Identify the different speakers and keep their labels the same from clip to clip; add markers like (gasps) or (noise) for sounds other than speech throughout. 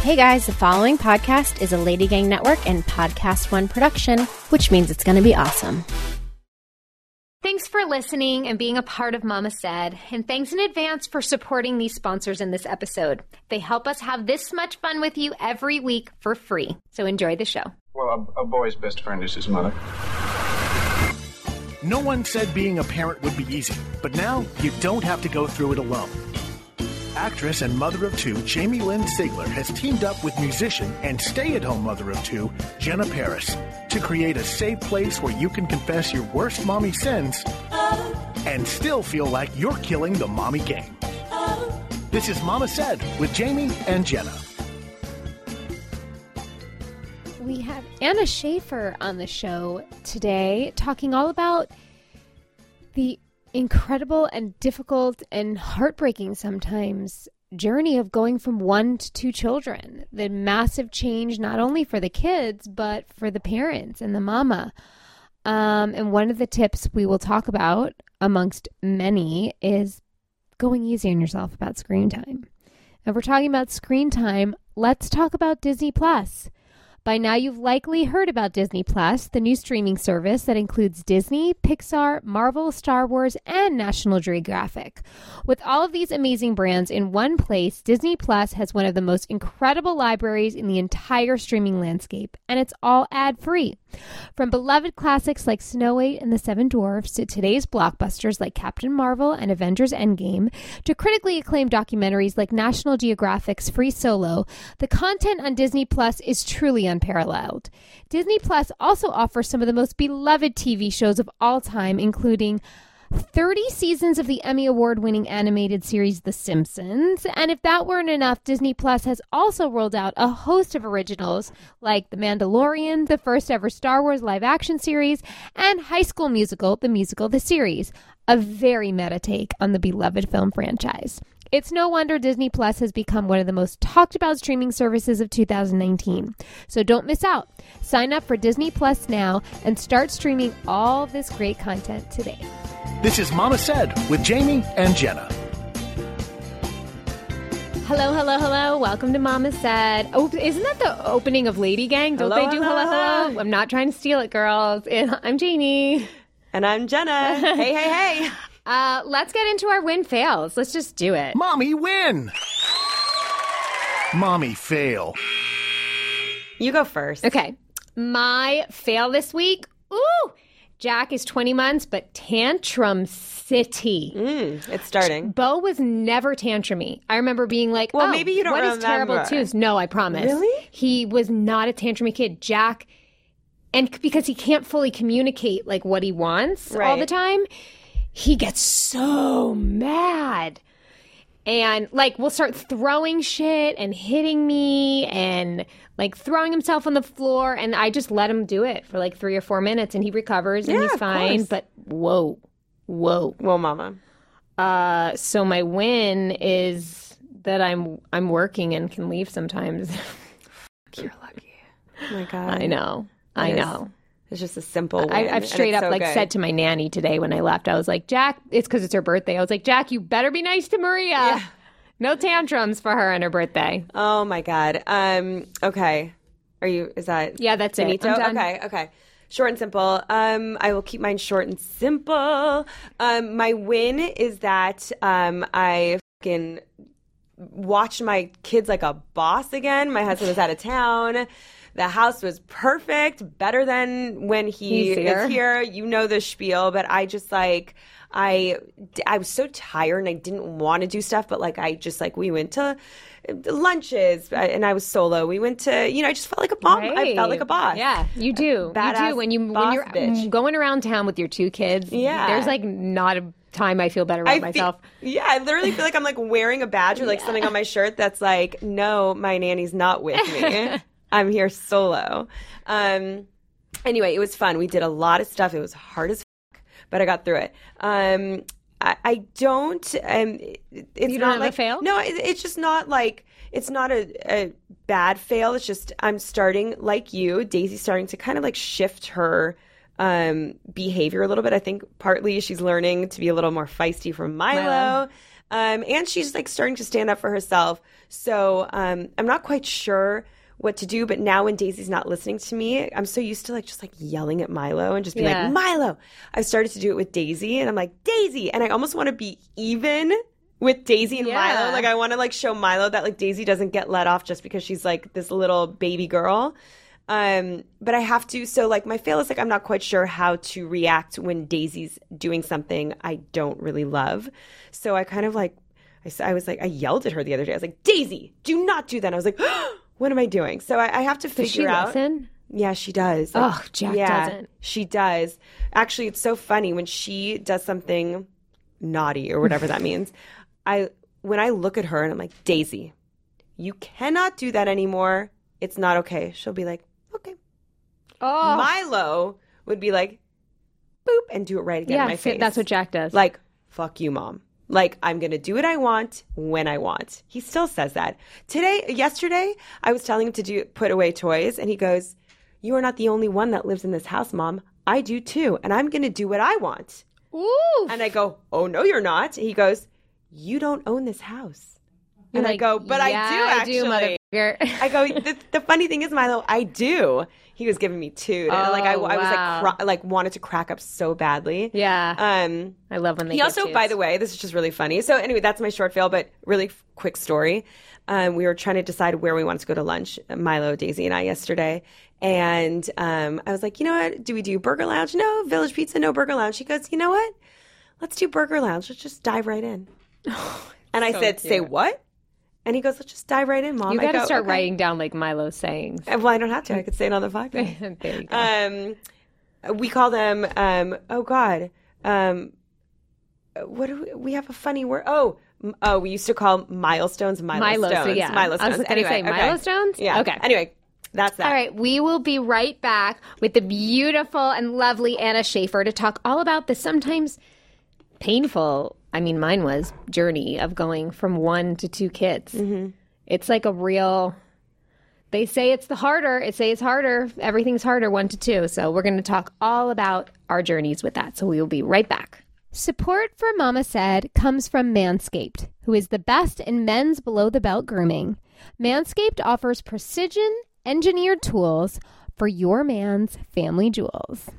Speaker 1: Hey guys, the following podcast is a Lady Gang Network and Podcast One production, which means it's going to be awesome.
Speaker 2: Thanks for listening and being a part of Mama Said. And thanks in advance for supporting these sponsors in this episode. They help us have this much fun with you every week for free. So enjoy the show.
Speaker 3: Well, a, a boy's best friend is his mother.
Speaker 4: No one said being a parent would be easy, but now you don't have to go through it alone. Actress and mother of two Jamie Lynn Sigler has teamed up with musician and stay at home mother of two Jenna Paris to create a safe place where you can confess your worst mommy sins and still feel like you're killing the mommy game. This is Mama Said with Jamie and Jenna.
Speaker 2: We have Anna Schafer on the show today talking all about the incredible and difficult and heartbreaking sometimes journey of going from one to two children. The massive change, not only for the kids, but for the parents and the mama. Um, and one of the tips we will talk about, amongst many, is going easy on yourself about screen time. If we're talking about screen time, let's talk about Disney Plus. By now, you've likely heard about Disney Plus, the new streaming service that includes Disney, Pixar, Marvel, Star Wars, and National Geographic. With all of these amazing brands in one place, Disney Plus has one of the most incredible libraries in the entire streaming landscape, and it's all ad free. From beloved classics like Snow White and the Seven Dwarfs to today's blockbusters like Captain Marvel and Avengers Endgame to critically acclaimed documentaries like National Geographic's Free Solo, the content on Disney Plus is truly unparalleled. Disney Plus also offers some of the most beloved TV shows of all time, including 30 seasons of the Emmy Award winning animated series The Simpsons. And if that weren't enough, Disney Plus has also rolled out a host of originals like The Mandalorian, the first ever Star Wars live action series, and High School Musical, the musical, the series. A very meta take on the beloved film franchise. It's no wonder Disney Plus has become one of the most talked about streaming services of 2019. So don't miss out. Sign up for Disney Plus now and start streaming all this great content today.
Speaker 4: This is Mama Said with Jamie and Jenna.
Speaker 2: Hello, hello, hello. Welcome to Mama Said. Oh, isn't that the opening of Lady Gang? Don't
Speaker 5: Hello,
Speaker 2: they do
Speaker 5: hello,
Speaker 2: hello, hello?
Speaker 5: hello.
Speaker 2: I'm not trying to steal it, girls. I'm Jamie.
Speaker 5: And I'm Jenna. (laughs) hey, hey, hey.
Speaker 2: Uh, let's get into our win fails. Let's just do it.
Speaker 4: Mommy win! Mommy fail.
Speaker 5: You go first.
Speaker 2: Okay. My fail this week. Ooh, Jack is 20 months, but tantrum city.
Speaker 5: Mm, it's starting.
Speaker 2: Bo was never tantrumy. I remember being like,
Speaker 5: Well,
Speaker 2: oh,
Speaker 5: maybe you don't
Speaker 2: what remember. what is terrible
Speaker 5: remember.
Speaker 2: twos? No, I promise.
Speaker 5: Really?
Speaker 2: He was not a tantrumy kid. Jack, and because he can't fully communicate like what he wants all the time, he gets so mad. And like will start throwing shit and hitting me and like throwing himself on the floor and I just let him do it for like 3 or 4 minutes and he recovers and
Speaker 5: Yeah,
Speaker 2: he's fine, but whoa. Whoa.
Speaker 5: whoa mama.
Speaker 2: Uh, so my win is that I'm I'm working and can leave sometimes. (laughs)
Speaker 5: You're lucky. Oh my God.
Speaker 2: I know. I
Speaker 5: is.
Speaker 2: know.
Speaker 5: It's just a simple win.
Speaker 2: I, I've straight up
Speaker 5: so
Speaker 2: like
Speaker 5: good.
Speaker 2: said to my nanny today when I left, I was like, Jack, it's because it's her birthday. I was like, Jack, you better be nice to Maria. No tantrums for her on her birthday.
Speaker 5: Oh my God. Um, okay. Are you, is that?
Speaker 2: Yeah, that's it. I'm done.
Speaker 5: Okay, okay. Short and simple. Um, I will keep mine short and simple. Um, my win is that um, I fucking watched my kids like a boss again. My husband was out of town. The house was perfect, better than when he
Speaker 2: He's here.
Speaker 5: is here. You know the spiel, but I just like I I was so tired and I didn't want to do stuff, but like I just like we went to lunches uh, and I was solo. We went to you know I just felt like a mom. I felt like a boss.
Speaker 2: Yeah, you do. you do when you when you're
Speaker 5: bitch.
Speaker 2: going around town with your two kids.
Speaker 5: Yeah.
Speaker 2: there's like not a time I feel better about
Speaker 5: I
Speaker 2: myself.
Speaker 5: Feel, yeah, I literally feel like I'm like wearing a badge or like (laughs) something on my shirt that's like, no, my nanny's not with me. (laughs) I'm here solo. Um, anyway, it was fun. We did a lot of stuff. It was hard as fuck, but I got through it. Um, I, I don't. Um, it's
Speaker 2: You don't
Speaker 5: not like
Speaker 2: fail?
Speaker 5: No, it, it's just not like it's not a, a bad fail. It's just I'm starting like you, Daisy's starting to kind of like shift her um, behavior a little bit. I think partly she's learning to be a little more feisty from Milo.
Speaker 2: Milo.
Speaker 5: Um, and she's like starting to stand up for herself. So um, I'm not quite sure what to do. But now when Daisy's not listening to me, I'm so used to like just like yelling at Milo and just being
Speaker 2: Yeah.
Speaker 5: like, Milo. I've started to do it with Daisy and I'm like, Daisy. And I almost want to be even with Daisy and
Speaker 2: Yeah.
Speaker 5: Milo. Like I want to like show Milo that like Daisy doesn't get let off just because she's like this little baby girl. Um, but I have to. So like my fail is like I'm not quite sure how to react when Daisy's doing something I don't really love. So I kind of like I, I was like I yelled at her the other day. I was like Daisy, do not do that. And I was like, (gasps) what am I doing? So I, I have to figure
Speaker 2: Does she
Speaker 5: out.
Speaker 2: listen?
Speaker 5: Yeah, she does.
Speaker 2: Oh, Jack doesn't.
Speaker 5: She does. Actually, it's so funny when she does something naughty or whatever that (laughs) means. I when I look at her and I'm like, Daisy, you cannot do that anymore. It's not okay. She'll be like, okay.
Speaker 2: Oh,
Speaker 5: Milo would be like, boop, and do it right again in my face.
Speaker 2: that's what Jack does.
Speaker 5: Like, fuck you, mom. Like, I'm going to do what I want when I want. He still says that. Today, yesterday, I was telling him to do put away toys, and he goes, You are not the only one that lives in this house, mom. I do too, and I'm going to do what I want.
Speaker 2: Ooh,
Speaker 5: And I go, Oh, no, you're not. He goes, You don't own this house. and I go, But
Speaker 2: yeah,
Speaker 5: I do, actually.
Speaker 2: motherfucker.
Speaker 5: I go. The, the funny thing is, Milo, I do. He was giving me two, and like I,
Speaker 2: Oh,
Speaker 5: I was like, like wanted to crack up so badly.
Speaker 2: yeah,
Speaker 5: Um,
Speaker 2: I love when they.
Speaker 5: he also,
Speaker 2: twos.
Speaker 5: by the way, this is just really funny. So anyway, that's my short fail, but really f- quick story. Um, we were trying to decide where we wanted to go to lunch, Milo, Daisy, and I yesterday. And um, I was like, you know what? Do we do Burger Lounge? No, Village Pizza, no Burger Lounge. She goes, you know what? Let's do Burger Lounge. Let's just dive right in. (laughs) and I said, say what? And he goes, let's just dive right in, Mom.
Speaker 2: you
Speaker 5: I
Speaker 2: got to
Speaker 5: go,
Speaker 2: start
Speaker 5: "Okay."
Speaker 2: writing down like Milo's sayings.
Speaker 5: Well, I don't have to. I could say it on the (laughs) podcast.
Speaker 2: there you go.
Speaker 5: um, we call them. Um, oh God. Um, what do we? We have a funny word. Oh, oh, we used to call milestones milestones.
Speaker 2: Milos, yeah.
Speaker 5: milestones.
Speaker 2: I was
Speaker 5: anyway,
Speaker 2: say
Speaker 5: okay.
Speaker 2: milestones?
Speaker 5: Yeah.
Speaker 2: Okay.
Speaker 5: Anyway, that's that.
Speaker 2: All right, we will be right back with the beautiful and lovely Anna Schafer to talk all about the sometimes painful, I mean, mine was, journey of going from one to two kids. Mm-hmm. It's like a real. They say it's the harder. It say it's harder. Everything's harder, one to two. So we're going to talk all about our journeys with that. So we will be right back. Support for Mama Said comes from Manscaped, who is the best in men's below the belt grooming. Manscaped offers precision engineered tools for your man's family jewels.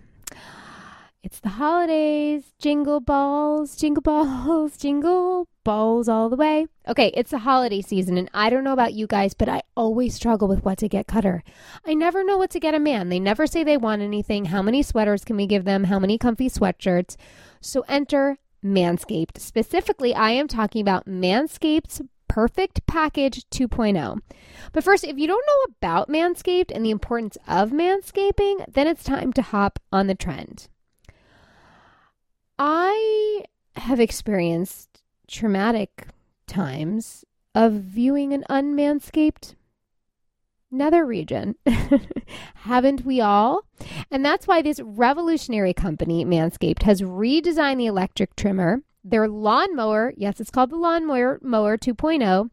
Speaker 2: It's the holidays. Jingle balls, jingle balls, (laughs) jingle balls all the way. Okay, it's the holiday season, and I don't know about you guys, but I always struggle with what to get Cutter. I never know what to get a man. They never say they want anything. How many sweaters can we give them? How many comfy sweatshirts? So enter Manscaped. Specifically, I am talking about Manscaped's Perfect Package 2.0. But first, if you don't know about Manscaped and the importance of manscaping, then it's time to hop on the trend. I have experienced traumatic times of viewing an unmanscaped nether region. (laughs) Haven't we all? And that's why this revolutionary company, Manscaped, has redesigned the electric trimmer. Their lawnmower, yes, it's called the Lawnmower Mower 2.0,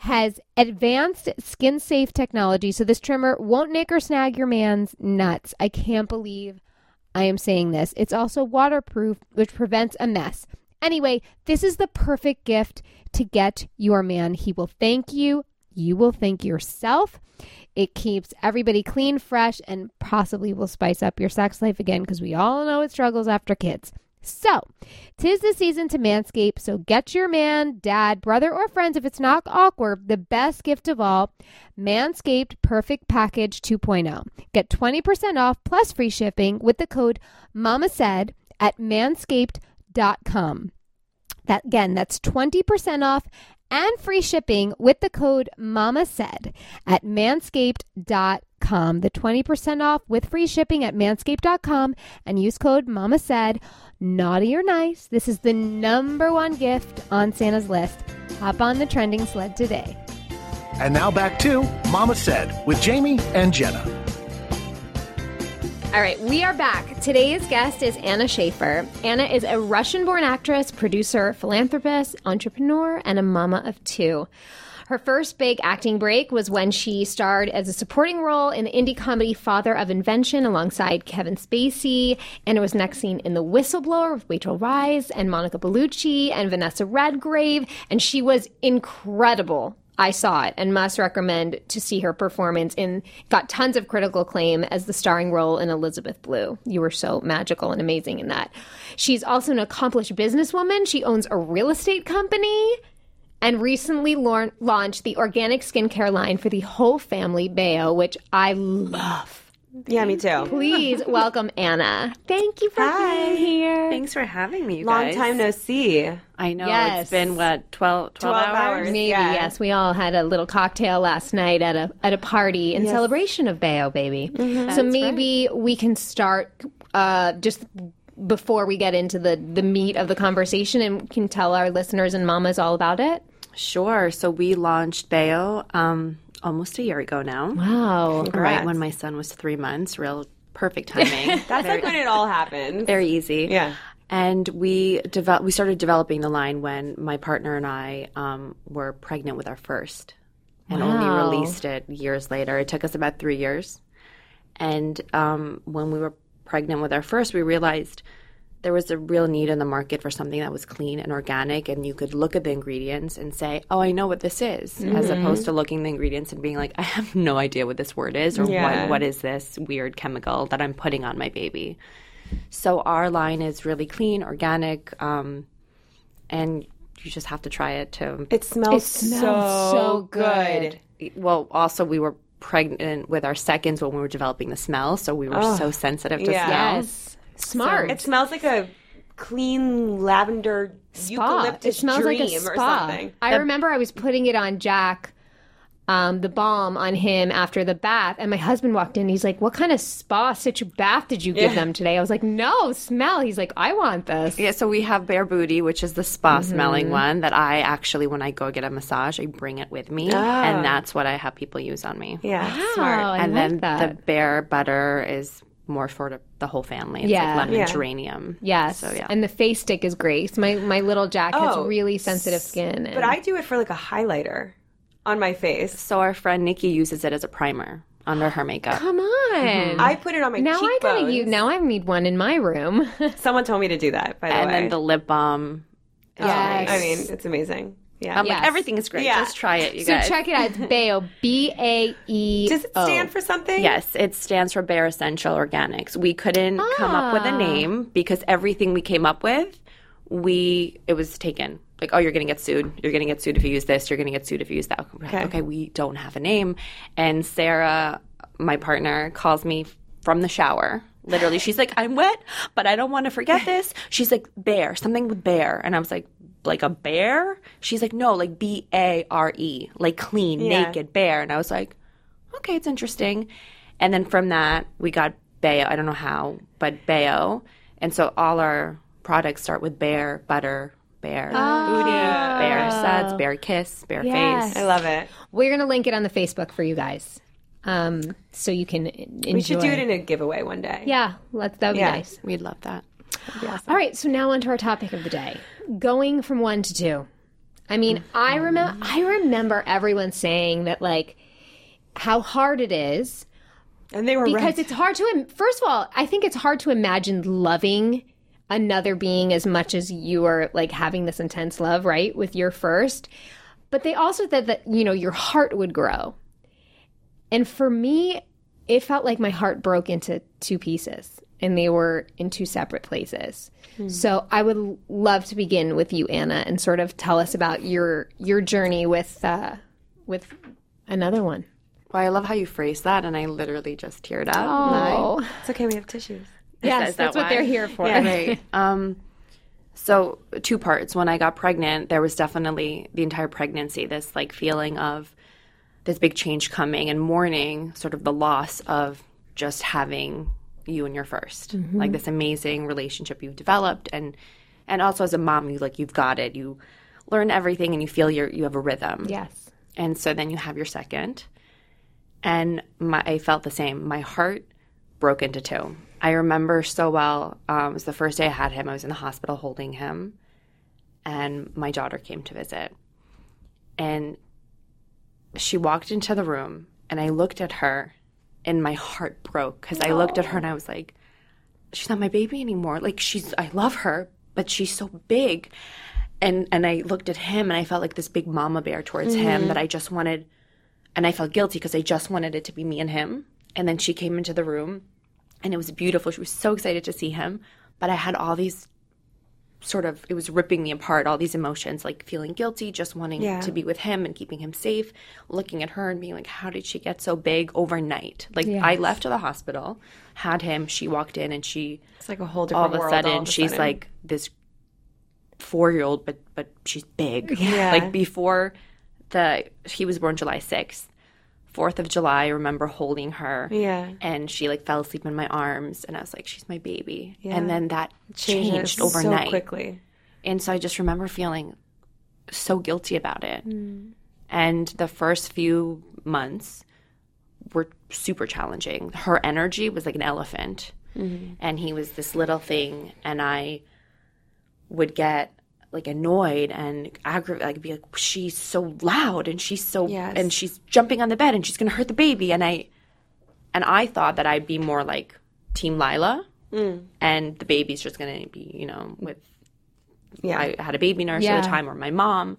Speaker 2: has advanced skin safe technology. So this trimmer won't nick or snag your man's nuts. I can't believe I am saying this. It's also waterproof, which prevents a mess. Anyway, this is the perfect gift to get your man. He will thank you. You will thank yourself. It keeps everybody clean, fresh, and possibly will spice up your sex life again because we all know it struggles after kids. So, tis the season to manscape. So, get your man, dad, brother, or friends if it's not awkward. The best gift of all Manscaped Perfect Package 2.0. Get 20% off plus free shipping with the code Mama Said at manscaped.com. That again, that's 20% off and free shipping with the code Mama Said at manscaped.com. The 20% off with free shipping at manscaped.com and use code Mama Said. Naughty or nice, this is the number one gift on Santa's list. Hop on the trending sled today.
Speaker 4: And now back to Mama Said with Jamie and Jenna.
Speaker 2: All right, we are back. Today's guest is Anna Schafer. Anna is a Russian born actress, producer, philanthropist, entrepreneur, and a mama of two. Her first big acting break was when she starred as a supporting role in the indie comedy Father of Invention alongside Kevin Spacey. And it was next seen in The Whistleblower with Rachel Weisz and Monica Bellucci and Vanessa Redgrave. And she was incredible. I saw it and must recommend to see her performance in got tons of critical acclaim as the starring role in Elizabeth Blue. You were so magical and amazing in that. She's also an accomplished businesswoman. She owns a real estate company and recently laun- launched the organic skincare line for the whole family, Baeo, which I love.
Speaker 5: Yeah, me too.
Speaker 2: Please welcome Anna. Thank you for being here.
Speaker 6: Thanks for having me, you
Speaker 5: Long
Speaker 6: guys.
Speaker 5: time no see.
Speaker 6: I know
Speaker 2: Yes.
Speaker 6: it's been what 12, 12,
Speaker 5: 12
Speaker 6: hours.
Speaker 5: hours.
Speaker 2: Maybe
Speaker 5: Yeah.
Speaker 2: yes. We all had a little cocktail last night at a at a party in celebration of Baeo, baby. So maybe we can start uh, just before we get into the the meat of the conversation, and can tell our listeners and mamas all about it.
Speaker 6: Sure. So we launched Baeo um, almost a year ago now.
Speaker 2: Wow.
Speaker 6: Right when my son was three months. Real perfect timing. (laughs)
Speaker 5: That's like when it all happens.
Speaker 6: very easy.
Speaker 5: Yeah.
Speaker 6: And we develop, we started developing the line when my partner and I um, were pregnant with our first, and
Speaker 2: Wow.
Speaker 6: only released it years later. It took us about three years. And um, when we were pregnant with our first, we realized there was a real need in the market for something that was clean and organic, and you could look at the ingredients and say, "Oh, I know what this is," as opposed to looking at the ingredients and being like, "I have no idea what this word is, or
Speaker 5: Yeah.
Speaker 6: what what is this weird chemical that I'm putting on my baby." So our line is really clean, organic, um, and you just have to try it to.
Speaker 5: It smells,
Speaker 2: smells
Speaker 5: so,
Speaker 2: so
Speaker 5: good.
Speaker 6: Well, also we were pregnant with our seconds when we were developing the smell, so we were so sensitive to
Speaker 5: Yeah.
Speaker 6: smell.
Speaker 2: Yes. Smart.
Speaker 5: It smells like a clean lavender
Speaker 2: spa.
Speaker 5: eucalyptus
Speaker 2: It smells like
Speaker 5: dream
Speaker 2: a
Speaker 5: or
Speaker 2: spa.
Speaker 5: something.
Speaker 2: I remember I was putting it on Jack, um, the balm on him after the bath, and my husband walked in. He's like, "What kind of spa situ bath did you give them today?" I was like, "No, smell." He's like, "I want this."
Speaker 6: Yeah, so we have Bare Booty, which is the spa smelling one that I actually, when I go get a massage, I bring it with me, and that's what I have people use on me.
Speaker 5: Yeah,
Speaker 2: Wow,
Speaker 5: smart.
Speaker 2: I
Speaker 6: and
Speaker 2: like
Speaker 6: then
Speaker 2: that.
Speaker 6: the Bare Butter is more for the, the whole family. It's
Speaker 2: Yeah.
Speaker 6: like lemon
Speaker 5: Yeah.
Speaker 6: geranium.
Speaker 2: Yes,
Speaker 6: So yeah.
Speaker 2: and the face stick is great. My my little Jack has
Speaker 5: Oh,
Speaker 2: really sensitive skin.
Speaker 5: But I do it for like a highlighter on my face.
Speaker 6: So our friend Nikki uses it as a primer under her makeup.
Speaker 2: come on. Mm-hmm.
Speaker 5: I put it on my
Speaker 2: now I
Speaker 5: cheekbones.
Speaker 2: gotta use. Now I need one in my room. (laughs)
Speaker 5: Someone told me to do that. By the
Speaker 6: and
Speaker 5: way, And
Speaker 6: then the lip balm.
Speaker 2: Yes.
Speaker 5: I mean, it's amazing. Yeah.
Speaker 6: I'm
Speaker 2: Yes.
Speaker 6: like, everything is great.
Speaker 5: Yeah.
Speaker 6: Just try it, you
Speaker 2: so
Speaker 6: guys.
Speaker 2: check it out. It's Baeo. (laughs) B A E.
Speaker 5: Does it stand for something?
Speaker 6: Yes, it stands for Bare Essential Organics. We couldn't come up
Speaker 2: Ah.
Speaker 6: with a name because everything we came up with, we it was taken. Like, oh, you're going to get sued. You're going to get sued if you use this. You're going to get sued if you use that. Like,
Speaker 5: Okay.
Speaker 6: okay, we don't have a name. And Sarah, my partner, calls me from the shower. Literally, she's like, I'm wet, but I don't want to forget (laughs) this. She's like, bear, something with bear. And I was like, like a bear? She's like, no, like B A R E, like clean,
Speaker 5: Yeah.
Speaker 6: naked bear. And I was like, okay, it's interesting. And then from that, we got Baeo. I don't know how, but Baeo. And so all our products start with bear, butter, bear, booty, bear suds, bear kiss, bear
Speaker 2: Yes.
Speaker 6: face.
Speaker 5: I love it.
Speaker 2: We're gonna link it on the Facebook for you guys, um, so you can enjoy.
Speaker 5: We should do it in a giveaway one day.
Speaker 2: yeah, let's. That would
Speaker 5: Yeah.
Speaker 2: be nice.
Speaker 6: We'd love that.
Speaker 2: All right, so now on to our topic of the day: going from one to two. I mean, I mm-hmm. remember. I remember everyone saying that, like, how hard it is
Speaker 5: And they were
Speaker 2: because
Speaker 5: right.
Speaker 2: it's hard to. im- First of all, I think it's hard to imagine loving another being as much as you are like having this intense love, right, with your first. But they also said that you know your heart would grow, and for me, it felt like my heart broke into two pieces, and they were in two separate places. So I would love to begin with you, Anna, and sort of tell us about your your journey with uh, with another one.
Speaker 6: Well, I love how you phrased that, and I literally just teared up.
Speaker 2: Oh,
Speaker 5: it's okay. We have tissues. (laughs)
Speaker 2: yes,
Speaker 6: Is that
Speaker 2: that's what they're here for. (laughs)
Speaker 6: Right. um, so two parts. When I got pregnant, there was definitely the entire pregnancy this like feeling of this big change coming and mourning sort of the loss of just having you and your 1st like this amazing relationship you've developed and and also as a mom you like you've got it you learn everything and you feel you you have a rhythm
Speaker 2: Yes.
Speaker 6: and so then you have your second. And my, I felt the same. My heart broke into two. I remember so well. Um, it was the first day I had him. I was in the hospital holding him, and my daughter came to visit. And she walked into the room and I looked at her and my heart broke because I looked at her and I was like, she's not my baby anymore. Like she's, I love her, but she's so big. And, and I looked at him and I felt like this big mama bear towards him that mm-hmm. I just wanted, and I felt guilty because I just wanted it to be me and him. And then she came into the room and it was beautiful. She was so excited to see him. But I had all these sort of, it was ripping me apart, all these emotions, like feeling guilty, just wanting
Speaker 5: Yeah.
Speaker 6: to be with him and keeping him safe, looking at her and being like, how did she get so big overnight? Like, I left to the hospital, had him, she walked in and she,
Speaker 5: It's like a whole different all
Speaker 6: of a sudden,
Speaker 5: of a
Speaker 6: she's
Speaker 5: sudden.
Speaker 6: like this four year old, but, but she's big.
Speaker 5: Yeah.
Speaker 6: Like, before the, he was born July 6th. 4th of July, I remember holding her
Speaker 5: Yeah.
Speaker 6: and she like fell asleep in my arms and I was like she's my baby
Speaker 5: Yeah.
Speaker 6: and then that
Speaker 5: Changes
Speaker 6: changed overnight
Speaker 5: so quickly.
Speaker 6: and so I just remember feeling so guilty about it
Speaker 5: Mm.
Speaker 6: and the first few months were super challenging her energy was like an elephant
Speaker 5: Mm-hmm.
Speaker 6: and he was this little thing and I would get like annoyed and aggravated like be like she's so loud and she's so
Speaker 5: Yes.
Speaker 6: and she's jumping on the bed and she's gonna hurt the baby and I and I thought that I'd be more like Team Lila
Speaker 5: Mm.
Speaker 6: and the baby's just gonna be you know with
Speaker 5: Yeah.
Speaker 6: I had a baby nurse at the time or my mom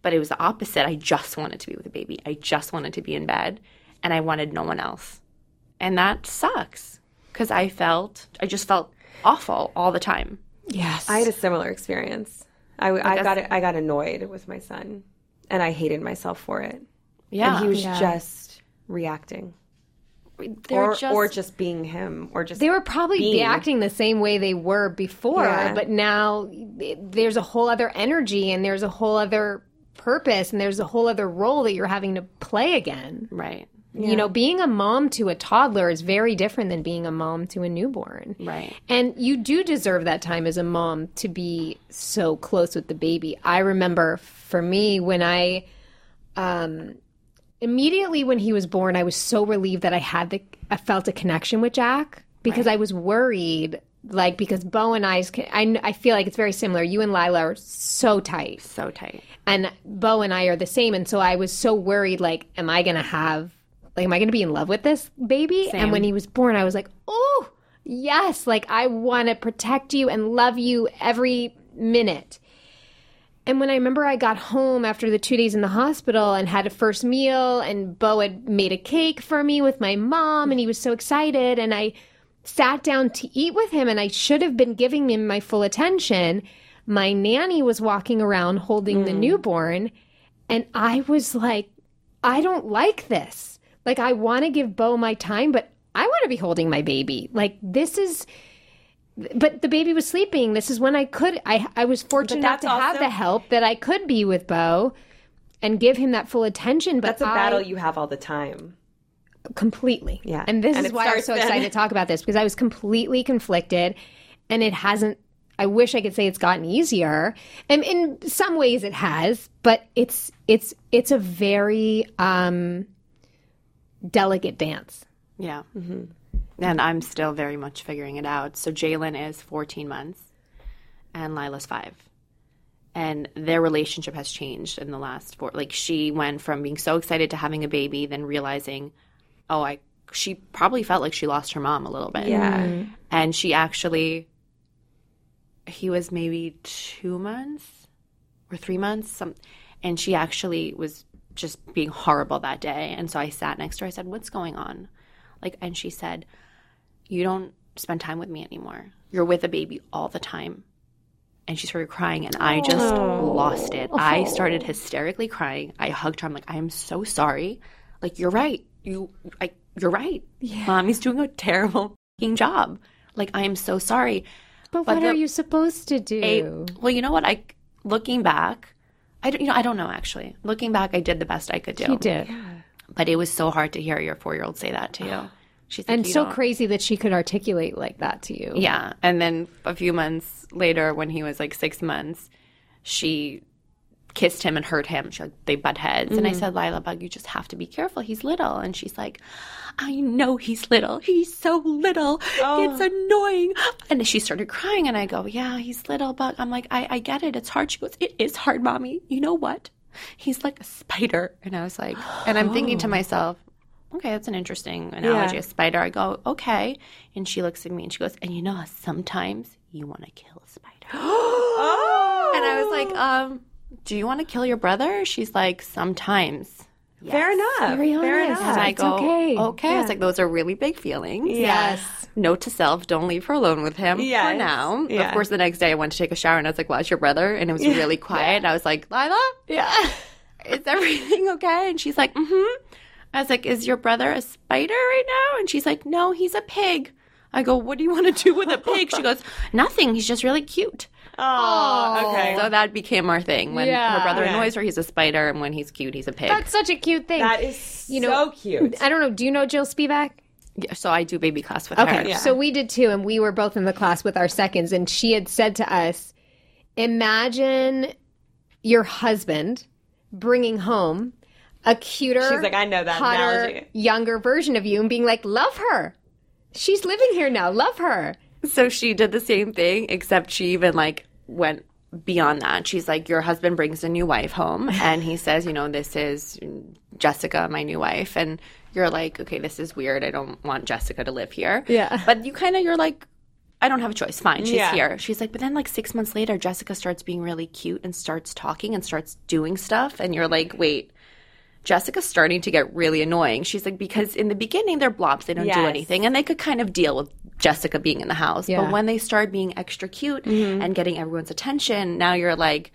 Speaker 6: but it was the opposite I just wanted to be with the baby I just wanted to be in bed and I wanted no one else and that sucks because I felt I just felt awful all the time
Speaker 2: Yes.
Speaker 5: I had a similar experience. I, I
Speaker 6: as-
Speaker 5: got I got annoyed with my son, and I hated myself for it.
Speaker 6: yeah
Speaker 5: and he was
Speaker 2: Yeah.
Speaker 5: just reacting,
Speaker 6: They're
Speaker 5: or
Speaker 6: just,
Speaker 5: or just being him, or just
Speaker 2: they were probably
Speaker 5: being.
Speaker 2: acting the same way they were before,
Speaker 5: Yeah.
Speaker 2: but now there's a whole other energy and there's a whole other purpose and there's a whole other role that you're having to play again.
Speaker 6: right
Speaker 2: You know, being a mom to a toddler is very different than being a mom to a newborn.
Speaker 6: right
Speaker 2: And you do deserve that time as a mom to be so close with the baby. I remember for me when I um immediately when he was born, I was so relieved that I had the I felt a connection with Jack because I was worried like because Bo and I's I I feel like it's very similar. You and Lila are so tight
Speaker 6: so tight
Speaker 2: and Bo and I are the same. And so I was so worried, like, am I going to have, like, am I going to be in love with this baby? And when he was born, I was like, oh, yes, like, I want to protect you and love you every minute. And when I remember I got home after the two days in the hospital and had a first meal, and Bo had made a cake for me with my mom, and he was so excited. And I sat down to eat with him, and I should have been giving him my full attention. My nanny was walking around holding the mm. newborn, and I was like, I don't like this. Like, I want to give Bo my time, but I want to be holding my baby. Like, this is but the baby was sleeping. This is when I could. I I was fortunate enough to have the help that I could be with Bo and give him that full attention. But
Speaker 5: That's a
Speaker 2: I-
Speaker 5: battle you have all the time.
Speaker 2: completely.
Speaker 5: Yeah.
Speaker 2: and this
Speaker 5: And
Speaker 2: is why I was
Speaker 5: starts
Speaker 2: so
Speaker 5: then.
Speaker 2: excited to talk about this because I was completely conflicted, and it hasn't. I wish I could say it's gotten easier, and in some ways it has, but it's it's it's a very um delicate dance.
Speaker 6: Yeah. Mm-hmm. And I'm still very much figuring it out. So Jalen is 14 months and Lila's five. And their relationship has changed in the last four. Like she went from being so excited to having a baby, then realizing, oh, I. She probably felt like she lost her mom a little bit.
Speaker 5: Yeah. Mm-hmm.
Speaker 6: And she actually, he was maybe two months or three months, some, and she actually was just being horrible that day. And so I sat next to her. I said, "What's going on?" Like, and she said, "You don't spend time with me anymore. You're with a baby all the time." And she started crying, and I just oh. lost it. I oh. started hysterically crying. I hugged her. I'm like, "I am so sorry. Like, you're right. You, I, you're right. Mommy's doing a terrible job. Like, I am so sorry."
Speaker 2: But,
Speaker 6: But
Speaker 2: what
Speaker 6: the-
Speaker 2: are you supposed to do?
Speaker 6: a- well, you know what? I looking back, I don't, you know I don't know actually. Looking back, I did the best I could do.
Speaker 2: you did.
Speaker 6: but it was so hard to hear your four year old say that to you. (gasps) She's like,
Speaker 2: And
Speaker 6: "You
Speaker 2: so
Speaker 6: don't-"
Speaker 2: crazy that she could articulate like that to you.
Speaker 6: Yeah, and then a few months later, when he was like six months, she kissed him and hurt him. She, like, they butt heads, and I said, "Lila Bug, you just have to be careful. He's little." And she's like, "I know he's little. He's so little. It's annoying." And she started crying, and I go, "Yeah, he's little, Bug. I'm like, I, I get it. It's hard." She goes, "It is hard, mommy. You know what?" he's like a spider. And I was like, and I'm thinking to (gasps) myself, okay, that's an interesting analogy,
Speaker 5: Yeah.
Speaker 6: a spider. I go, okay. And she looks at me and she goes, and you know how sometimes you want to kill a spider. (gasps) And I was like, (gasps) um, do you want to kill your brother? She's like, sometimes.
Speaker 5: Fair enough.
Speaker 2: Very
Speaker 5: Fair
Speaker 2: honest.
Speaker 5: enough.
Speaker 6: And I
Speaker 2: It's
Speaker 6: go,
Speaker 2: okay.
Speaker 6: okay. I was like, those are really big feelings.
Speaker 5: Yes.
Speaker 6: Note to self, don't leave her alone with him
Speaker 5: Yes.
Speaker 6: for now.
Speaker 5: Yeah.
Speaker 6: Of course, the next day I went to take a shower and I was like, well, it's your brother. And it was really quiet. And I was like, Lila?
Speaker 5: Yeah. (laughs)
Speaker 6: is everything okay? And she's like, mm-hmm. I was like, is your brother a spider right now? And she's like, no, he's a pig. I go, what do you want to do with a pig? She (laughs) goes, nothing. He's just really cute.
Speaker 5: Oh, okay.
Speaker 6: So that became our thing. When
Speaker 2: Yeah.
Speaker 6: her brother
Speaker 5: Yeah.
Speaker 6: annoys her, he's a spider. And when he's cute, he's a pig.
Speaker 2: That's such a cute thing.
Speaker 5: that is
Speaker 2: You know-
Speaker 5: so cute.
Speaker 2: I don't know. Do you know Jill Spivack?
Speaker 6: Yeah, so I do baby class with her.
Speaker 2: Okay,
Speaker 6: her.
Speaker 2: so we did too, and we were both in the class with our seconds, and she had said to us, "Imagine your husband bringing home a cuter,
Speaker 5: She's like, I know that
Speaker 2: hotter,
Speaker 5: analogy.
Speaker 2: younger version of you, and being like, love her. She's living here now. Love her.
Speaker 6: So she did the same thing, except she even like went beyond that. She's like, Your husband brings a new wife home, (laughs) and he says, You know, this is Jessica, my new wife. And you're like, Okay, this is weird. I don't want Jessica to live here.
Speaker 2: Yeah.
Speaker 6: But you kind of, you're like, I don't have a choice. Fine, she's
Speaker 5: Yeah.
Speaker 6: here. She's like, but then like six months later, Jessica starts being really cute and starts talking and starts doing stuff. And you're like, wait, Jessica's starting to get really annoying. She's like, because in the beginning, they're blobs, they don't do anything. And they could kind of deal with Jessica being in the house.
Speaker 2: Yeah.
Speaker 6: But when they start being extra cute mm-hmm. and getting everyone's attention, now you're like,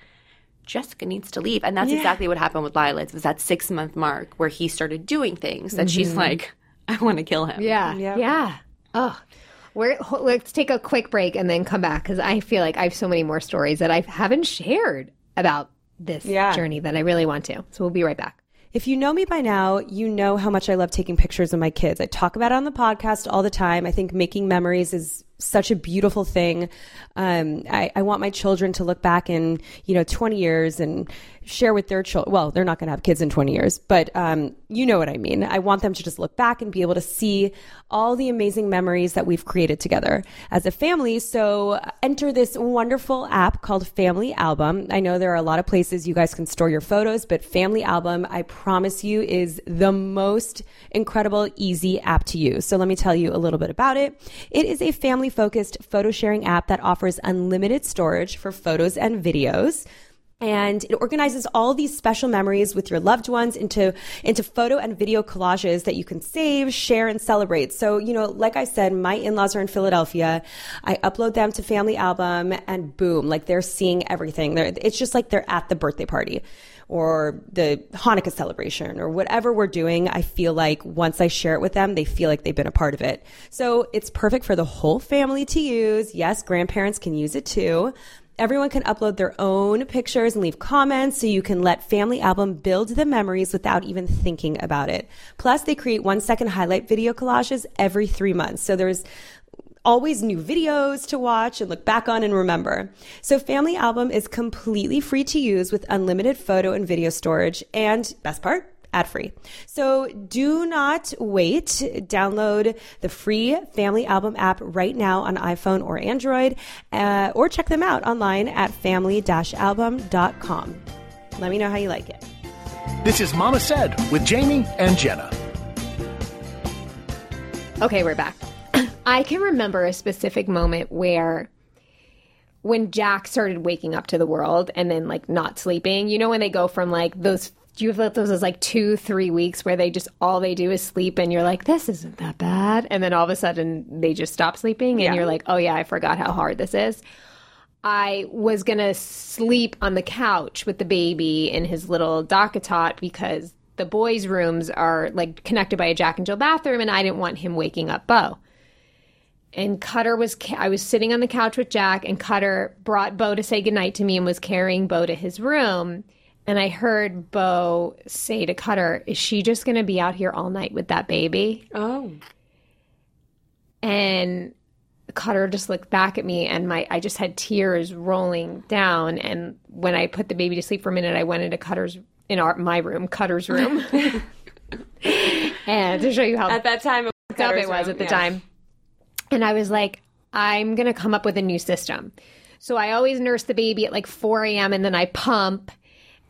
Speaker 6: Jessica needs to leave. And that's exactly what happened with Lila. It was that six month mark where he started doing things that she's mm-hmm. like, (laughs) I want to kill him.
Speaker 2: Yeah, yeah. Oh, we're, let's take a quick break and then come back because I feel like I have so many more stories that I haven't shared about this
Speaker 5: Yeah.
Speaker 2: journey that I really want to. So we'll be right back.
Speaker 5: If you know me by now, you know how much I love taking pictures of my kids. I talk about it on the podcast all the time. I think making memories is such a beautiful thing. Um, I, I want my children to look back in, you know, 20 years and share with their children. Well, they're not going to have kids in 20 years, but um, you know what I mean. I want them to just look back and be able to see all the amazing memories that we've created together as a family. So uh, enter this wonderful app called Family Album. I know there are a lot of places you guys can store your photos, but Family Album, I promise you, is the most incredible, easy app to use. So let me tell you a little bit about it. It is a family focused photo sharing app that offers unlimited storage for photos and videos and it organizes all these special memories with your loved ones into into photo and video collages that you can save, share, and celebrate. So, you know, like I said, my in-laws are in Philadelphia. I upload them to Family Album, and boom, like they're seeing everything. They're, it's just like they're at the birthday party or the Hanukkah celebration or whatever we're doing. I feel like once I share it with them, they feel like they've been a part of it. So it's perfect for the whole family to use. Yes, grandparents can use it too. Everyone can upload their own pictures and leave comments so you can let Family Album build the memories without even thinking about it. Plus, they create one second highlight video collages every three months. So there's always new videos to watch and look back on and remember. So Family Album is completely free to use with unlimited photo and video storage and best part, ad free. So do not wait. Download the free Family Album app right now on iPhone or Android uh, or check them out online at family-album.com. Let me know how you like it.
Speaker 4: This is Mama Said with Jamie and Jenna.
Speaker 2: Okay, we're back. I can remember a specific moment where when Jack started waking up to the world and then like not sleeping, you know, when they go from like those, do you have those as like two, three weeks where they just all they do is sleep and you're like, this isn't that bad. And then all of a sudden they just stop sleeping and you're like, oh yeah, I forgot how hard this is. I was gonna sleep on the couch with the baby in his little DockATot because the boys' rooms are like connected by a Jack and Jill bathroom, and I didn't want him waking up Bo. And Cutter was, I was sitting on the couch with Jack, and Cutter brought Bo to say goodnight to me and was carrying Bo to his room. And I heard Bo say to Cutter, Is she just going to be out here all night with that baby?
Speaker 5: Oh.
Speaker 2: and Cutter just looked back at me and my I just had tears rolling down and when I put the baby to sleep for a minute I went into Cutter's in our my room Cutter's room (laughs) (laughs) and to show you how
Speaker 5: At that time, it was
Speaker 2: up it was
Speaker 5: room,
Speaker 2: at the
Speaker 5: yeah.
Speaker 2: time and I was like I'm gonna come up with a new system so I always nurse the baby at like 4 a.m and then I pump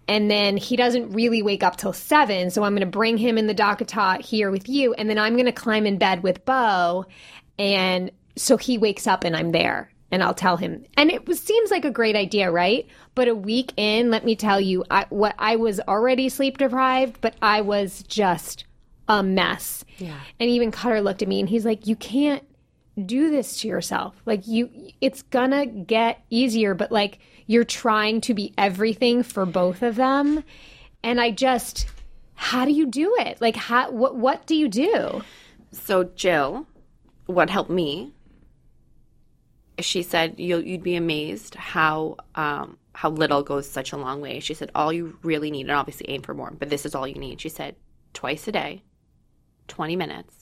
Speaker 2: and then he doesn't really wake up till seven. So I'm going to bring him in the DockATot here with you, and then I'm going to climb in bed with Bo, and so he wakes up and I'm there. And I'll tell him. And it was, seems like a great idea, right? But a week in, let me tell you, I, what I was already sleep deprived, but I was just a mess. Yeah. And even Cutter looked at me and he's like, "You can't do this to yourself. Like you it's gonna get easier, but like you're trying to be everything for both of them." And I just how do you do it? Like how what what do you do?
Speaker 6: So Jill, what helped me? She said you'll, you'd be amazed how um, how little goes such a long way. She said all you really need, and obviously aim for more, but this is all you need. She said twice a day, twenty minutes,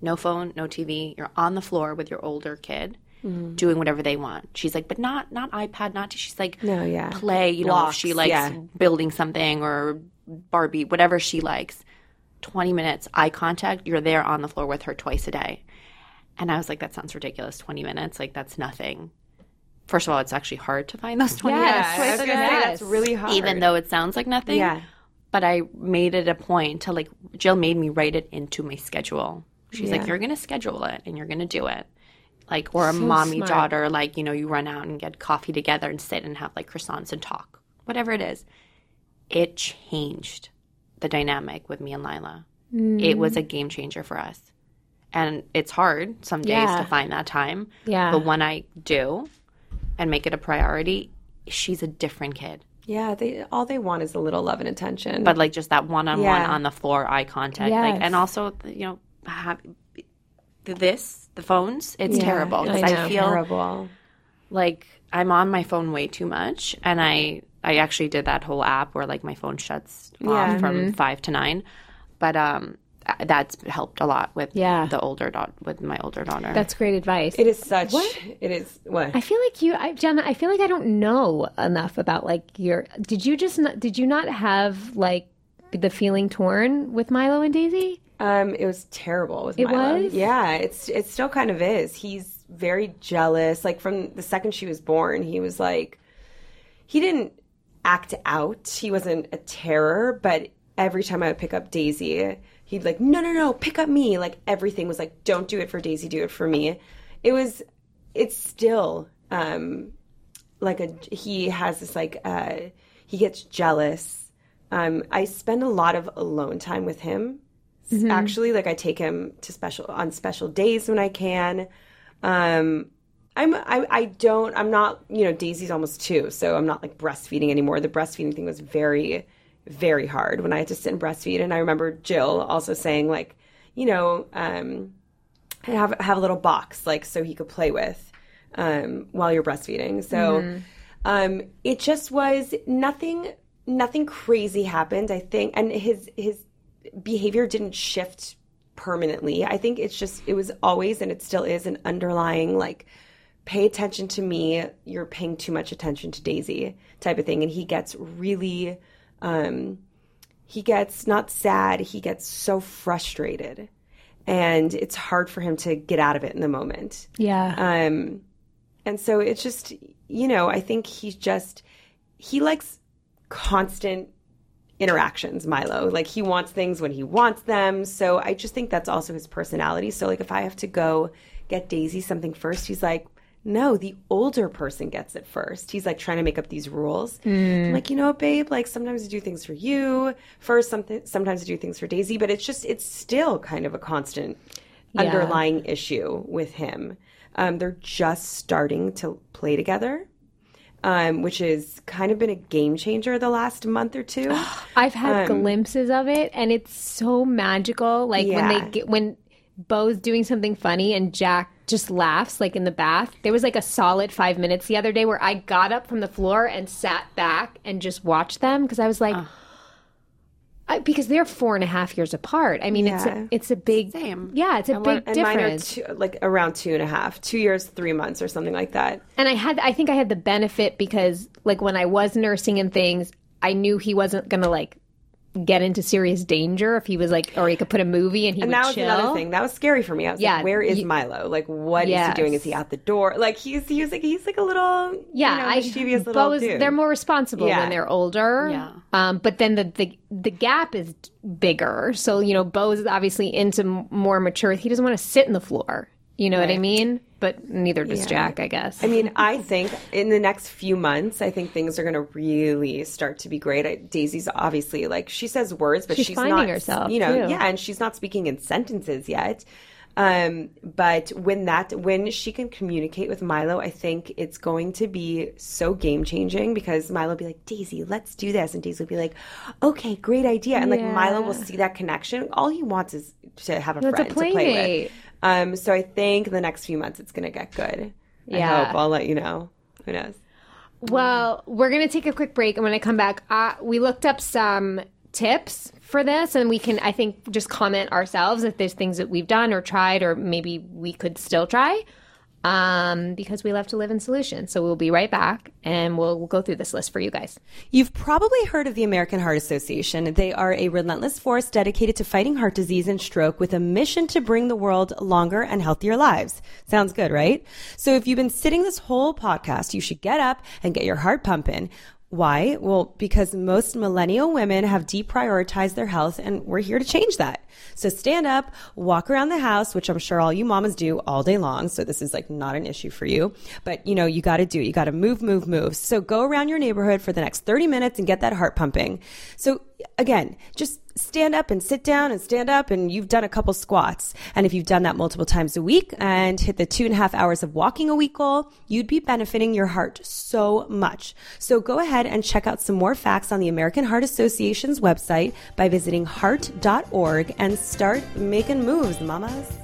Speaker 6: no phone, no TV. You're on the floor with your older kid. Mm-hmm. Doing whatever they want. She's like, but not not iPad, not. She's like,
Speaker 5: No, yeah.
Speaker 6: play. You know, if she likes
Speaker 5: yeah.
Speaker 6: building something or Barbie, whatever she likes. 20 minutes, eye contact, you're there on the floor with her twice a day. And I was like, that sounds ridiculous. 20 minutes, like that's nothing. First of all, it's actually hard to find those 20
Speaker 2: Yes.
Speaker 6: minutes twice
Speaker 5: was
Speaker 6: a
Speaker 5: gonna
Speaker 6: day,
Speaker 5: that's really hard.
Speaker 6: even though it sounds like nothing.
Speaker 5: Yeah.
Speaker 6: But I made it a point to like, Jill made me write it into my schedule. She's like, you're going to schedule it and you're going to do it. Like, or a mommy
Speaker 2: smart.
Speaker 6: daughter, like, you know, you run out and get coffee together and sit and have like croissants and talk, whatever it is. It changed the dynamic with me and Lila. It was mm. a game changer for us. And it's hard some days
Speaker 2: Yeah.
Speaker 6: to find that time.
Speaker 2: Yeah.
Speaker 6: But when I do and make it a priority, she's a different kid.
Speaker 5: Yeah, they all they want is a little love and attention.
Speaker 6: But like just that one on one on the floor, eye contact, like, and also you know, have this the phones. It's
Speaker 5: Yeah,
Speaker 6: terrible because
Speaker 5: it's
Speaker 6: I, feel
Speaker 5: terrible.
Speaker 6: like I'm on my phone way too much, and I I actually did that whole app where like my phone shuts
Speaker 5: Yeah.
Speaker 6: off from five to nine, but um that's helped a lot with
Speaker 2: Yeah.
Speaker 6: the older daughter with my older daughter.
Speaker 2: That's great advice.
Speaker 5: It is such. What? It is what.
Speaker 2: I feel like you, I, Jenna. I feel like I don't know enough about like your. Did you just? Not, did you not have like the feeling torn with Milo and Daisy?
Speaker 5: Um, it was terrible with
Speaker 2: It
Speaker 5: Milo.
Speaker 2: was?
Speaker 5: Yeah, it's it still kind of is. He's very jealous. Like from the second she was born, he was like, he didn't act out. He wasn't a terror, but every time I would pick up Daisy, he'd like, no, no, no, pick up me. Like everything was like, don't do it for Daisy, do it for me. It was, it's still, um, like a he has this like uh he gets jealous um i spend a lot of alone time with him. Actually like i take him to special on special days when i can. Um i'm I, I don't i'm not you know daisy's almost two so i'm not like breastfeeding anymore. The breastfeeding thing was very very hard when i had to sit and breastfeed. And i remember jill also saying like you know um have have a little box like so he could play with um, while you're breastfeeding. So um, it just was nothing nothing crazy happened. I think, and his his behavior didn't shift permanently. I think it's just it was always and it still is an underlying like pay attention to me. You're paying too much attention to Daisy type of thing, and he gets really. Um, he gets not sad, he gets so frustrated. And it's hard for him to get out of it in the moment.
Speaker 2: Yeah.
Speaker 5: Um, and so it's just, you know, I think he's just, he likes constant interactions, Milo. Like he wants things when he wants them. So I just think that's also his personality. So, like, if I have to go get Daisy something first, he's like, no, the older person gets it first. He's like trying to make up these rules. I'm like, you know what, babe? Like sometimes I do things for you first, something sometimes I do things for Daisy, but it's just it's still kind of a constant underlying issue with him. Um, they're just starting to play together, um, which has kind of been a game changer the last month or two. (gasps)
Speaker 2: I've had glimpses of it, and it's so magical. Like when they get when Bo's doing something funny and Jack just laughs, like in the bath. There was like a solid five minutes the other day where I got up from the floor and sat back and just watched them because I was like. I, because they're four and a half years apart. I mean, it's a, it's a big,
Speaker 6: Same.
Speaker 2: yeah, it's a big
Speaker 5: and mine are two, like around two and a half, two years, three months, or something like that.
Speaker 2: And I had, I think I had the benefit because, like, when I was nursing and things, I knew he wasn't gonna like get into serious danger if he was like, or he could put a movie and he
Speaker 5: And
Speaker 2: would
Speaker 5: that was
Speaker 2: chill.
Speaker 5: another thing. That was scary for me. I was
Speaker 2: Yeah,
Speaker 5: like, where is
Speaker 2: you-
Speaker 5: Milo? Like, what is
Speaker 2: Yes.
Speaker 5: he doing? Is he out the door? Like, he's he's like he's like a little
Speaker 2: Yeah,
Speaker 5: you know,
Speaker 2: I
Speaker 5: mischievous little
Speaker 2: Bo's-
Speaker 5: dude.
Speaker 2: They're more responsible
Speaker 5: Yeah.
Speaker 2: when they're older.
Speaker 6: Yeah.
Speaker 2: Um, but then the, the the gap is bigger. So you know, Bo is obviously into more mature. He doesn't want to sit in the floor. You know what I mean? But neither does Jack, I guess.
Speaker 5: I mean, I think in the next few months, I think things are going to really start to be great. I, Daisy's obviously like she says words, but
Speaker 2: She's
Speaker 5: she's,
Speaker 2: finding
Speaker 5: not,
Speaker 2: herself,
Speaker 5: You know,
Speaker 2: too.
Speaker 5: yeah, and she's not speaking in sentences yet. Um, but when that when she can communicate with Milo, I think it's going to be so game changing because Milo will be like, Daisy, let's do this, and Daisy will be like, Okay, great idea, and like Milo will see that connection. All he wants is to have a
Speaker 2: a
Speaker 5: friend to play with. Um, so I think the next few months it's going to get good.
Speaker 2: Yeah.
Speaker 5: I hope. I'll let you know. Who knows?
Speaker 2: Well, we're going to take a quick break. And when I come back, uh, we looked up some tips for this, and we can, I think, just comment ourselves if there's things that we've done or tried, or maybe we could still try. Um, because we love to live in solutions. So we'll be right back and we'll, we'll go through this list for you guys.
Speaker 5: You've probably heard of the American Heart Association. They are a relentless force dedicated to fighting heart disease and stroke with a mission to bring the world longer and healthier lives. Sounds good, right? So if you've been sitting this whole podcast, you should get up and get your heart pumping. Why? Well, because most millennial women have deprioritized their health and we're here to change that. So stand up, walk around the house, which I'm sure all you mamas do all day long. So this is like not an issue for you, but you know, you got to do, it. you got to move, move, move. So go around your neighborhood for the next 30 minutes and get that heart pumping. So again, just stand up and sit down and stand up and you've done a couple squats. And if you've done that multiple times a week and hit the two and a half hours of walking a week goal, you'd be benefiting your heart so much. So go ahead and check out some more facts on the American Heart Association's website by visiting heart.org and start making moves, mamas.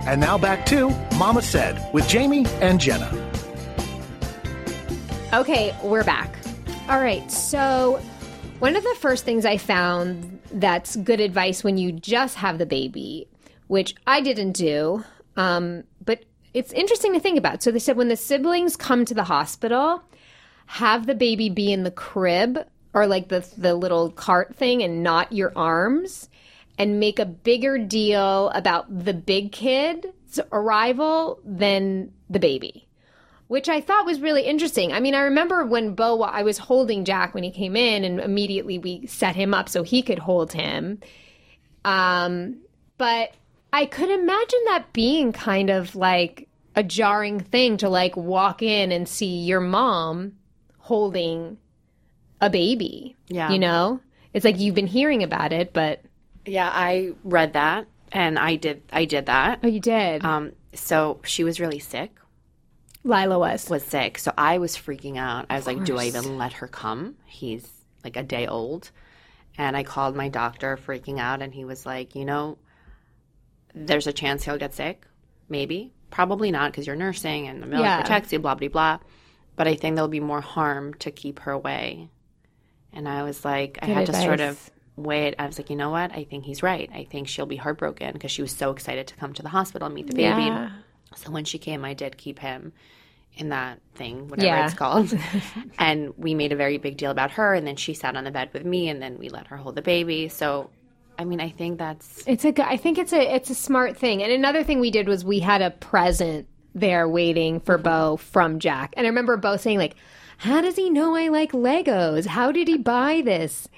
Speaker 4: And now back to Mama Said with Jamie and Jenna.
Speaker 2: Okay, we're back. All right, so one of the first things I found that's good advice when you just have the baby, which I didn't do, um, but it's interesting to think about. So they said when the siblings come to the hospital, have the baby be in the crib or like the the little cart thing and not your arms and make a bigger deal about the big kid's arrival than the baby which I thought was really interesting. I mean, I remember when Bo, I was holding Jack when he came in, and immediately we set him up so he could hold him. Um, but I could imagine that being kind of like a jarring thing to like walk in and see your mom holding a baby.
Speaker 6: Yeah.
Speaker 2: You know? It's like you've been hearing about it, but
Speaker 6: Yeah, I read that and I did I did that.
Speaker 2: oh, you did.
Speaker 6: Um so she was really sick.
Speaker 2: Lila was.
Speaker 6: Was sick. So I was freaking out. I was like, do I even let her come? He's like a day old. And I called my doctor freaking out and he was like, "You know, there's a chance he'll get sick. Maybe. Probably not because you're nursing and the milk
Speaker 2: Yeah.
Speaker 6: protects you, blah, blah, blah. But I think there'll be more harm to keep her away. And I was like, I
Speaker 2: Good
Speaker 6: had to sort of weigh it. I was like, you know what? I think he's right. I think she'll be heartbroken because she was so excited to come to the hospital and meet the baby.
Speaker 2: Yeah.
Speaker 6: So when she came, I did keep him in that thing, whatever
Speaker 2: Yeah.
Speaker 6: it's called. (laughs) and we made a very big deal about her. And then she sat on the bed with me, and then we let her hold the baby. So, I mean, I think that's
Speaker 2: It's a. I think it's a. It's a smart thing. And another thing we did was we had a present there waiting for mm-hmm. Bo from Jack. And I remember Bo saying like, "How does he know I like Legos? How did he buy this?"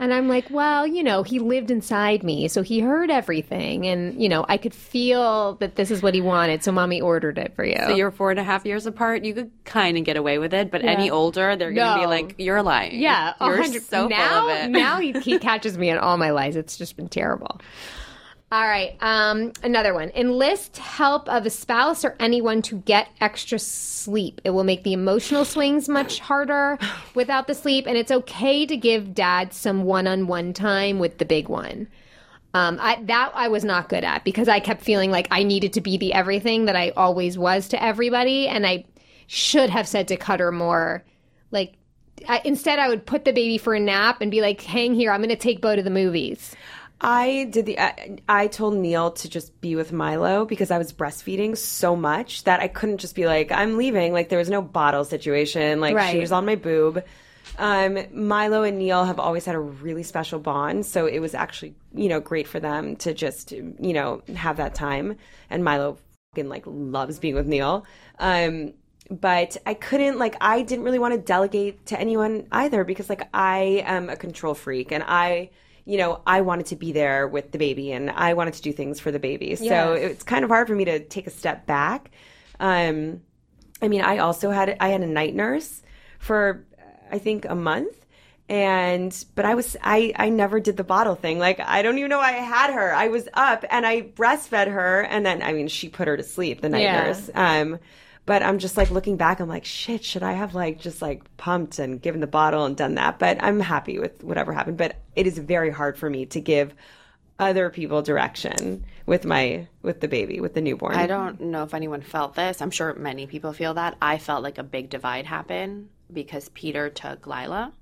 Speaker 2: And I'm like, "Well, you know, he lived inside me, so he heard everything, and you know, I could feel that this is what he wanted, so mommy ordered it for you."
Speaker 6: So you're four and a half years apart. You could kind of get away with it, but any older, they're going to
Speaker 2: No.
Speaker 6: be like, "You're lying."
Speaker 2: Yeah,
Speaker 6: you're so
Speaker 2: now,
Speaker 6: full of it.
Speaker 2: Now he, he (laughs) catches me in all my lies. It's just been terrible. All right, um, another one. Enlist help of a spouse or anyone to get extra sleep. It will make the emotional swings much harder without the sleep, and it's okay to give dad some one-on-one time with the big one. Um, I, that I was not good at because I kept feeling like I needed to be the everything that I always was to everybody, and I should have said to Cutter more, like I, instead I would put the baby for a nap and be like, "Hang here, I'm going to take Bo to the movies."
Speaker 5: I did the. I, I told Neil to just be with Milo because I was breastfeeding so much that I couldn't just be like, I'm leaving. Like there was no bottle situation. Like
Speaker 2: Right.
Speaker 5: she was on my boob. Um, Milo and Neil have always had a really special bond, so it was actually you know great for them to just you know have that time. And Milo fucking like loves being with Neil. Um, but I couldn't like I didn't really want to delegate to anyone either because like I am a control freak and I you know I wanted to be there with the baby and I wanted to do things for the baby. So it's kind of hard for me to take a step back. Um, I mean, I also had I had a night nurse for I think a month. And but I was I I never did the bottle thing. Like I don't even know I had her. I was up and I breastfed her and then I mean she put her to sleep, the night
Speaker 2: Yeah.
Speaker 5: nurse. Um but I'm just like looking back, I'm like, shit, should I have like just like pumped and given the bottle and done that? But I'm happy with whatever happened. But it is very hard for me to give other people direction with my with the baby, with the newborn.
Speaker 6: I don't know if anyone felt this. I'm sure many people feel that. I felt like a big divide happened because Peter took Lila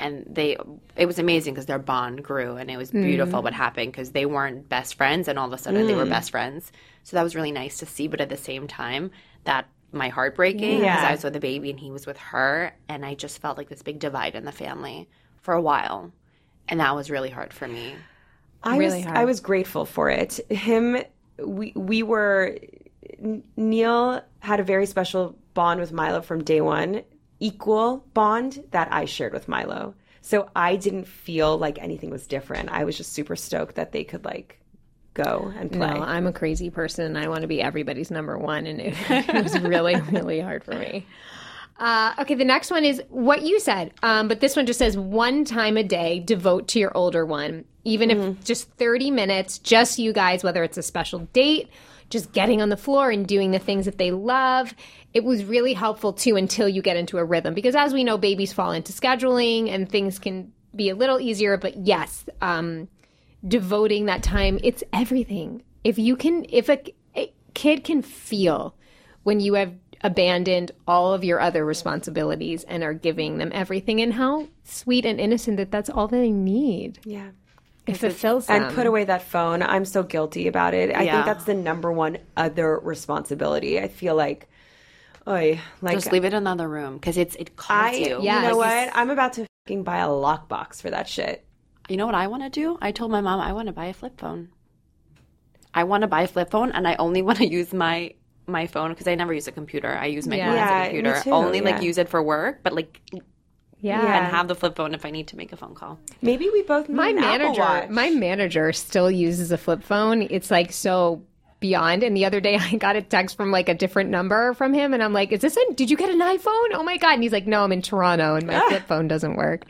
Speaker 6: and they it was amazing because their bond grew and it was beautiful mm. what happened because they weren't best friends and all of a sudden they were mm. best friends. So that was really nice to see, but at the same time that my heart breaking because
Speaker 5: Yeah.
Speaker 6: I was with the baby and he was with her and I just felt like this big divide in the family for a while. And that was really hard for me.
Speaker 5: I
Speaker 2: Really
Speaker 5: was
Speaker 2: hard.
Speaker 5: I was grateful for it. Him we we were Neil had a very special bond with Milo from day 1, equal bond that I shared with Milo. So I didn't feel like anything was different. I was just super stoked that they could like go and play.
Speaker 2: No, I'm a crazy person I want to be everybody's number one. And it, (laughs) it was really, really hard for me. Uh, okay, the next one is what you said, um, but this one just says one time a day devote to your older one, even if just 30 minutes, just you guys, whether it's a special date, just getting on the floor and doing the things that they love. It was really helpful too until you get into a rhythm because as we know, babies fall into scheduling and things can be a little easier. But yes, um, devoting that time it's everything if you can if a, a kid can feel when you have abandoned all of your other responsibilities and are giving them everything and how sweet and innocent that that's all they need
Speaker 5: yeah.
Speaker 2: It fulfills them
Speaker 5: And put away that phone. I'm so guilty about it. I
Speaker 6: Yeah.
Speaker 5: think that's the number one other responsibility. I feel like Oy, like
Speaker 6: Just leave it in another room because it's it calls
Speaker 5: I,
Speaker 6: you.
Speaker 2: Yeah.
Speaker 5: you know what? I'm about to fucking buy a lockbox for that shit.
Speaker 6: You know what I want to do? I told my mom I want to buy a flip phone. I want to buy a flip phone, and I only (laughs) want to use my my phone because I never use a computer. I use my
Speaker 2: Yeah.
Speaker 6: phone as a computer.
Speaker 5: too,
Speaker 6: only
Speaker 5: yeah.
Speaker 6: like use it for work, but like
Speaker 2: yeah,
Speaker 5: Yeah.
Speaker 6: and have the flip phone if I need to make a phone call.
Speaker 5: Maybe we both need
Speaker 2: my
Speaker 5: an Apple
Speaker 2: manager
Speaker 5: Watch.
Speaker 2: my manager still uses a flip phone. It's like so beyond. And the other day (laughs) i got a text from like a different number from him and i'm like is this a did you get an iphone? Oh my god. And he's like no i'm in toronto and my (laughs) flip phone doesn't work.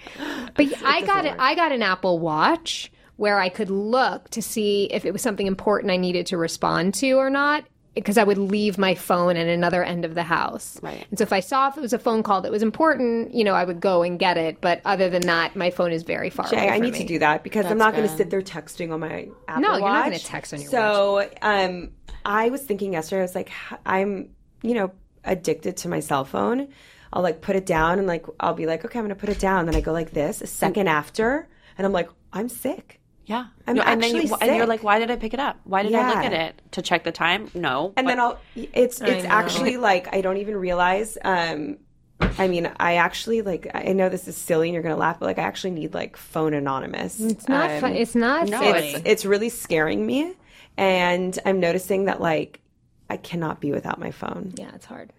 Speaker 2: But i got it i got an apple watch where i could look to see if it was something important i needed to respond to or not because I would leave my phone at another end of the house.
Speaker 6: Right.
Speaker 2: And so if I saw if it was a phone call that was important, you know, I would go and get it. But other than that, my phone is very far
Speaker 5: Jay,
Speaker 2: away
Speaker 5: I
Speaker 2: from
Speaker 5: need
Speaker 2: me.
Speaker 5: to do that because I'm not going to sit there texting on my Apple
Speaker 2: No,
Speaker 5: Watch.
Speaker 2: you're not gonna text on your
Speaker 5: So, um, I was thinking yesterday. I was like, I'm, you know, addicted to my cell phone. I'll like put it down and like I'll be like, okay, I'm going to put it down. Then I go like this a second after, and I'm like, I'm sick.
Speaker 6: Yeah,
Speaker 5: I'm
Speaker 6: and then
Speaker 5: actually
Speaker 6: you, and you're like, why did I pick it up? Why did I look at it to check the time? No,
Speaker 5: and
Speaker 6: but-
Speaker 5: then I'll it's it's actually like I don't even realize um I mean I actually like I know this is silly and you're gonna laugh but like I actually need like phone anonymous
Speaker 2: It's not
Speaker 5: Um,
Speaker 2: fun. It's not
Speaker 6: no,
Speaker 5: it's it's really scaring me and I'm noticing that like I cannot be without my phone
Speaker 2: yeah, it's hard.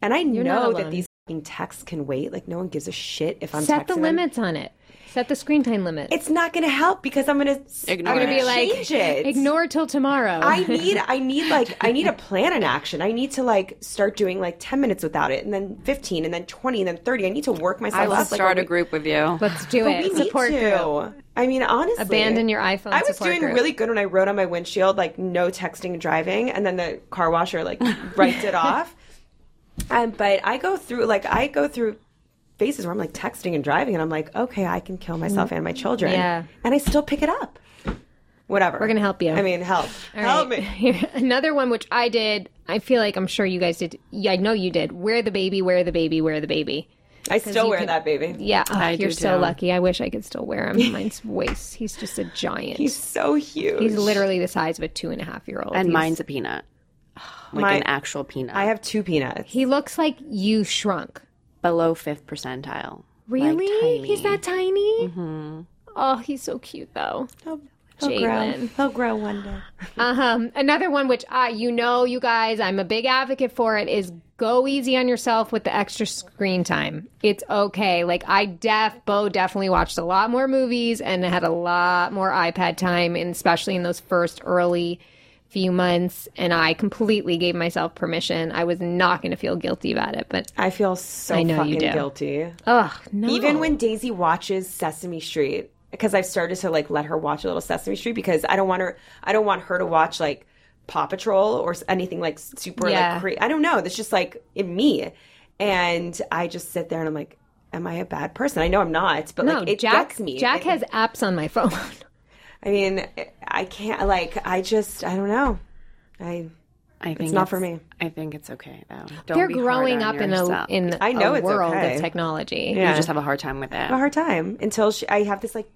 Speaker 5: and I
Speaker 2: not
Speaker 5: know that these fucking texts can wait like no one gives a shit if I'm
Speaker 2: Set
Speaker 5: texting
Speaker 2: the
Speaker 5: them.
Speaker 2: limits on it. Set the screen time limit.
Speaker 5: it's not gonna help because I'm gonna
Speaker 6: Ignore
Speaker 5: I'm gonna
Speaker 6: it.
Speaker 5: be like change it
Speaker 2: Ignore till tomorrow.
Speaker 5: I need (laughs) I need like I need a plan in action. I need to like start doing like 10 minutes without it and then 15 and then 20 and then 30. I need to work myself
Speaker 6: I will
Speaker 5: up like
Speaker 6: start a group with you.
Speaker 2: Let's do
Speaker 5: But
Speaker 2: it.
Speaker 5: we need
Speaker 2: Support
Speaker 5: to.
Speaker 2: group.
Speaker 5: I mean, honestly,
Speaker 2: Abandon your iPhone
Speaker 5: I was doing
Speaker 2: group.
Speaker 5: really good when I wrote on my windshield like no texting and driving, and then the car washer like writes it (laughs) off. Um, but I go through like I go through phases where I'm like texting and driving, and I'm like, okay, I can kill myself and my mm, children,
Speaker 2: Yeah.
Speaker 5: and I still pick it up. Whatever.
Speaker 2: We're gonna help you.
Speaker 5: I mean, help,
Speaker 2: All
Speaker 5: help
Speaker 2: right.
Speaker 5: me.
Speaker 2: Here- (laughs) Another one which I did. I feel like I'm sure you guys did. Yeah, I know you did. Wear the baby. Wear the baby. Wear the baby.
Speaker 5: I still wear
Speaker 2: can-
Speaker 5: that baby.
Speaker 2: Yeah, oh,
Speaker 6: I
Speaker 2: you're
Speaker 6: do
Speaker 2: so
Speaker 6: too.
Speaker 2: lucky. I wish I could still wear him. (laughs) Mine's waist. He's just a giant.
Speaker 5: He's so huge.
Speaker 2: He's literally the size of a two and a half year old.
Speaker 6: and
Speaker 2: He's-
Speaker 6: mine's a peanut, like
Speaker 5: My-
Speaker 6: an actual peanut.
Speaker 5: I have two peanuts.
Speaker 2: He looks like you shrunk.
Speaker 6: Below fifth percentile.
Speaker 2: Really? He's that tiny? Mm-hmm. Oh, he's so cute though.
Speaker 5: He'll
Speaker 2: Jalen.
Speaker 5: grow. He'll grow one day. (laughs)
Speaker 2: Um, another one which I, you know, you guys, I'm a big advocate for it is go easy on yourself with the extra screen time. It's okay. Like I def Bo definitely watched a lot more movies and had a lot more iPad time, and especially in those first early few months. And I completely gave myself permission. I was not going to feel guilty about it, but
Speaker 5: I feel so
Speaker 2: I know you
Speaker 5: fucking
Speaker 2: do.
Speaker 5: guilty.
Speaker 2: ugh, no.
Speaker 5: Even when Daisy watches Sesame Street, because I've started to like let her watch a little Sesame Street because I don't want her. I don't want her to watch like Paw Patrol or anything like super
Speaker 2: Yeah.
Speaker 5: like cra- I don't know. That's just like in me, and I just sit there and I'm like, am I a bad person? I know I'm not, but
Speaker 2: no,
Speaker 5: like it
Speaker 2: Jack,
Speaker 5: gets me.
Speaker 2: Jack
Speaker 5: It-
Speaker 2: has apps on my (laughs) phone.
Speaker 5: I mean, I can't. Like, I just, I don't know. I.
Speaker 6: I think it's
Speaker 5: not for me.
Speaker 6: I think it's okay though. Don't
Speaker 2: They're
Speaker 6: be hard
Speaker 2: growing
Speaker 6: on
Speaker 2: up in a in
Speaker 5: I know
Speaker 2: a
Speaker 5: it's
Speaker 2: world
Speaker 5: okay.
Speaker 2: of technology.
Speaker 5: Yeah.
Speaker 6: You just have a hard time with it.
Speaker 5: have a hard time until she, I have this like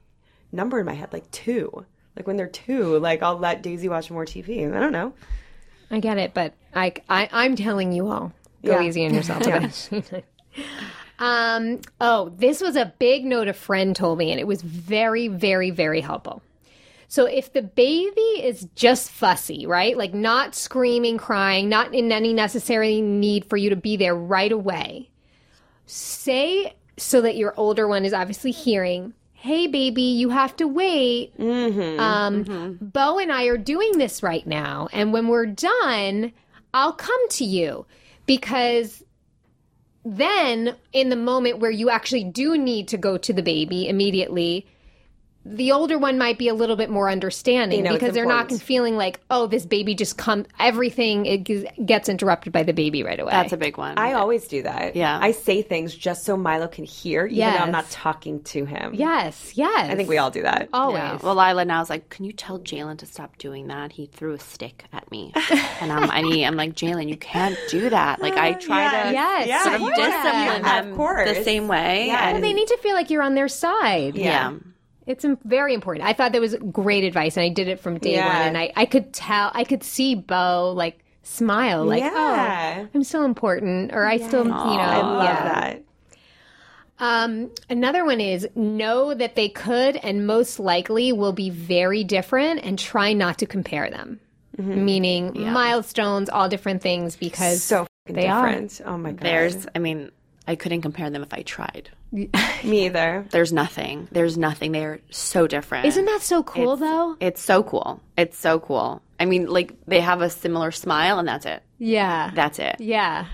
Speaker 5: number in my head, like two. Like when they're two, like I'll let Daisy watch more TV. I don't know.
Speaker 2: I get it, but I, I I'm telling you all, go
Speaker 5: Yeah.
Speaker 2: easy on yourself. (laughs) (laughs) um. Oh, this was a big note a friend told me, and it was very, very, very helpful. So if the baby is just fussy, right? Like not screaming, crying, not in any necessary need for you to be there right away. Say so that your older one is obviously hearing, "Hey baby, you have to wait." um, Bo and I are doing this right now. And when we're done, I'll come to you because then in the moment where you actually do need to go to the baby immediately, the older one might be a little bit more understanding
Speaker 5: know it's
Speaker 2: because they're not feeling like, oh, this baby just come everything it g- gets interrupted by the baby right away.
Speaker 6: That's a big one.
Speaker 5: I always do that.
Speaker 6: Yeah.
Speaker 5: I say things just so Milo can hear, even though I'm not talking to him.
Speaker 2: yes, yes.
Speaker 5: I think we all do that.
Speaker 2: always.
Speaker 6: Yeah. Well, Lila now is like, can you tell Jalen to stop doing that? He threw a stick at me, and I'm, I mean, I'm like, Jalen, you can't do that. Like, I try (laughs) to
Speaker 2: Yes,
Speaker 5: Yeah,
Speaker 6: sort of
Speaker 5: you
Speaker 6: discipline
Speaker 5: can.
Speaker 6: them
Speaker 5: Of course.
Speaker 6: the same way.
Speaker 5: Yeah.
Speaker 6: and-
Speaker 2: they need to feel like you're on their side.
Speaker 6: yeah.
Speaker 2: It's very important. I thought that was great advice, and I did it from day
Speaker 5: Yeah.
Speaker 2: one. And I, I could tell, I could see Bo like smile, like,
Speaker 5: Yeah.
Speaker 2: "Oh, I'm still important," or "I still, you know."
Speaker 5: I love that.
Speaker 2: Um, another one is know that they could and most likely will be very different, and try not to compare them. Meaning milestones, all different things, because
Speaker 5: So fucking
Speaker 2: They are.
Speaker 5: different. Oh my god.
Speaker 6: There's, I mean, I couldn't compare them if I tried. (laughs)
Speaker 5: me either.
Speaker 6: There's nothing. There's nothing. They're so different.
Speaker 2: isn't that so cool though?
Speaker 6: It's so cool. It's so cool. I mean, like they have a similar smile, and that's it.
Speaker 2: Yeah,
Speaker 6: That's it.
Speaker 2: yeah.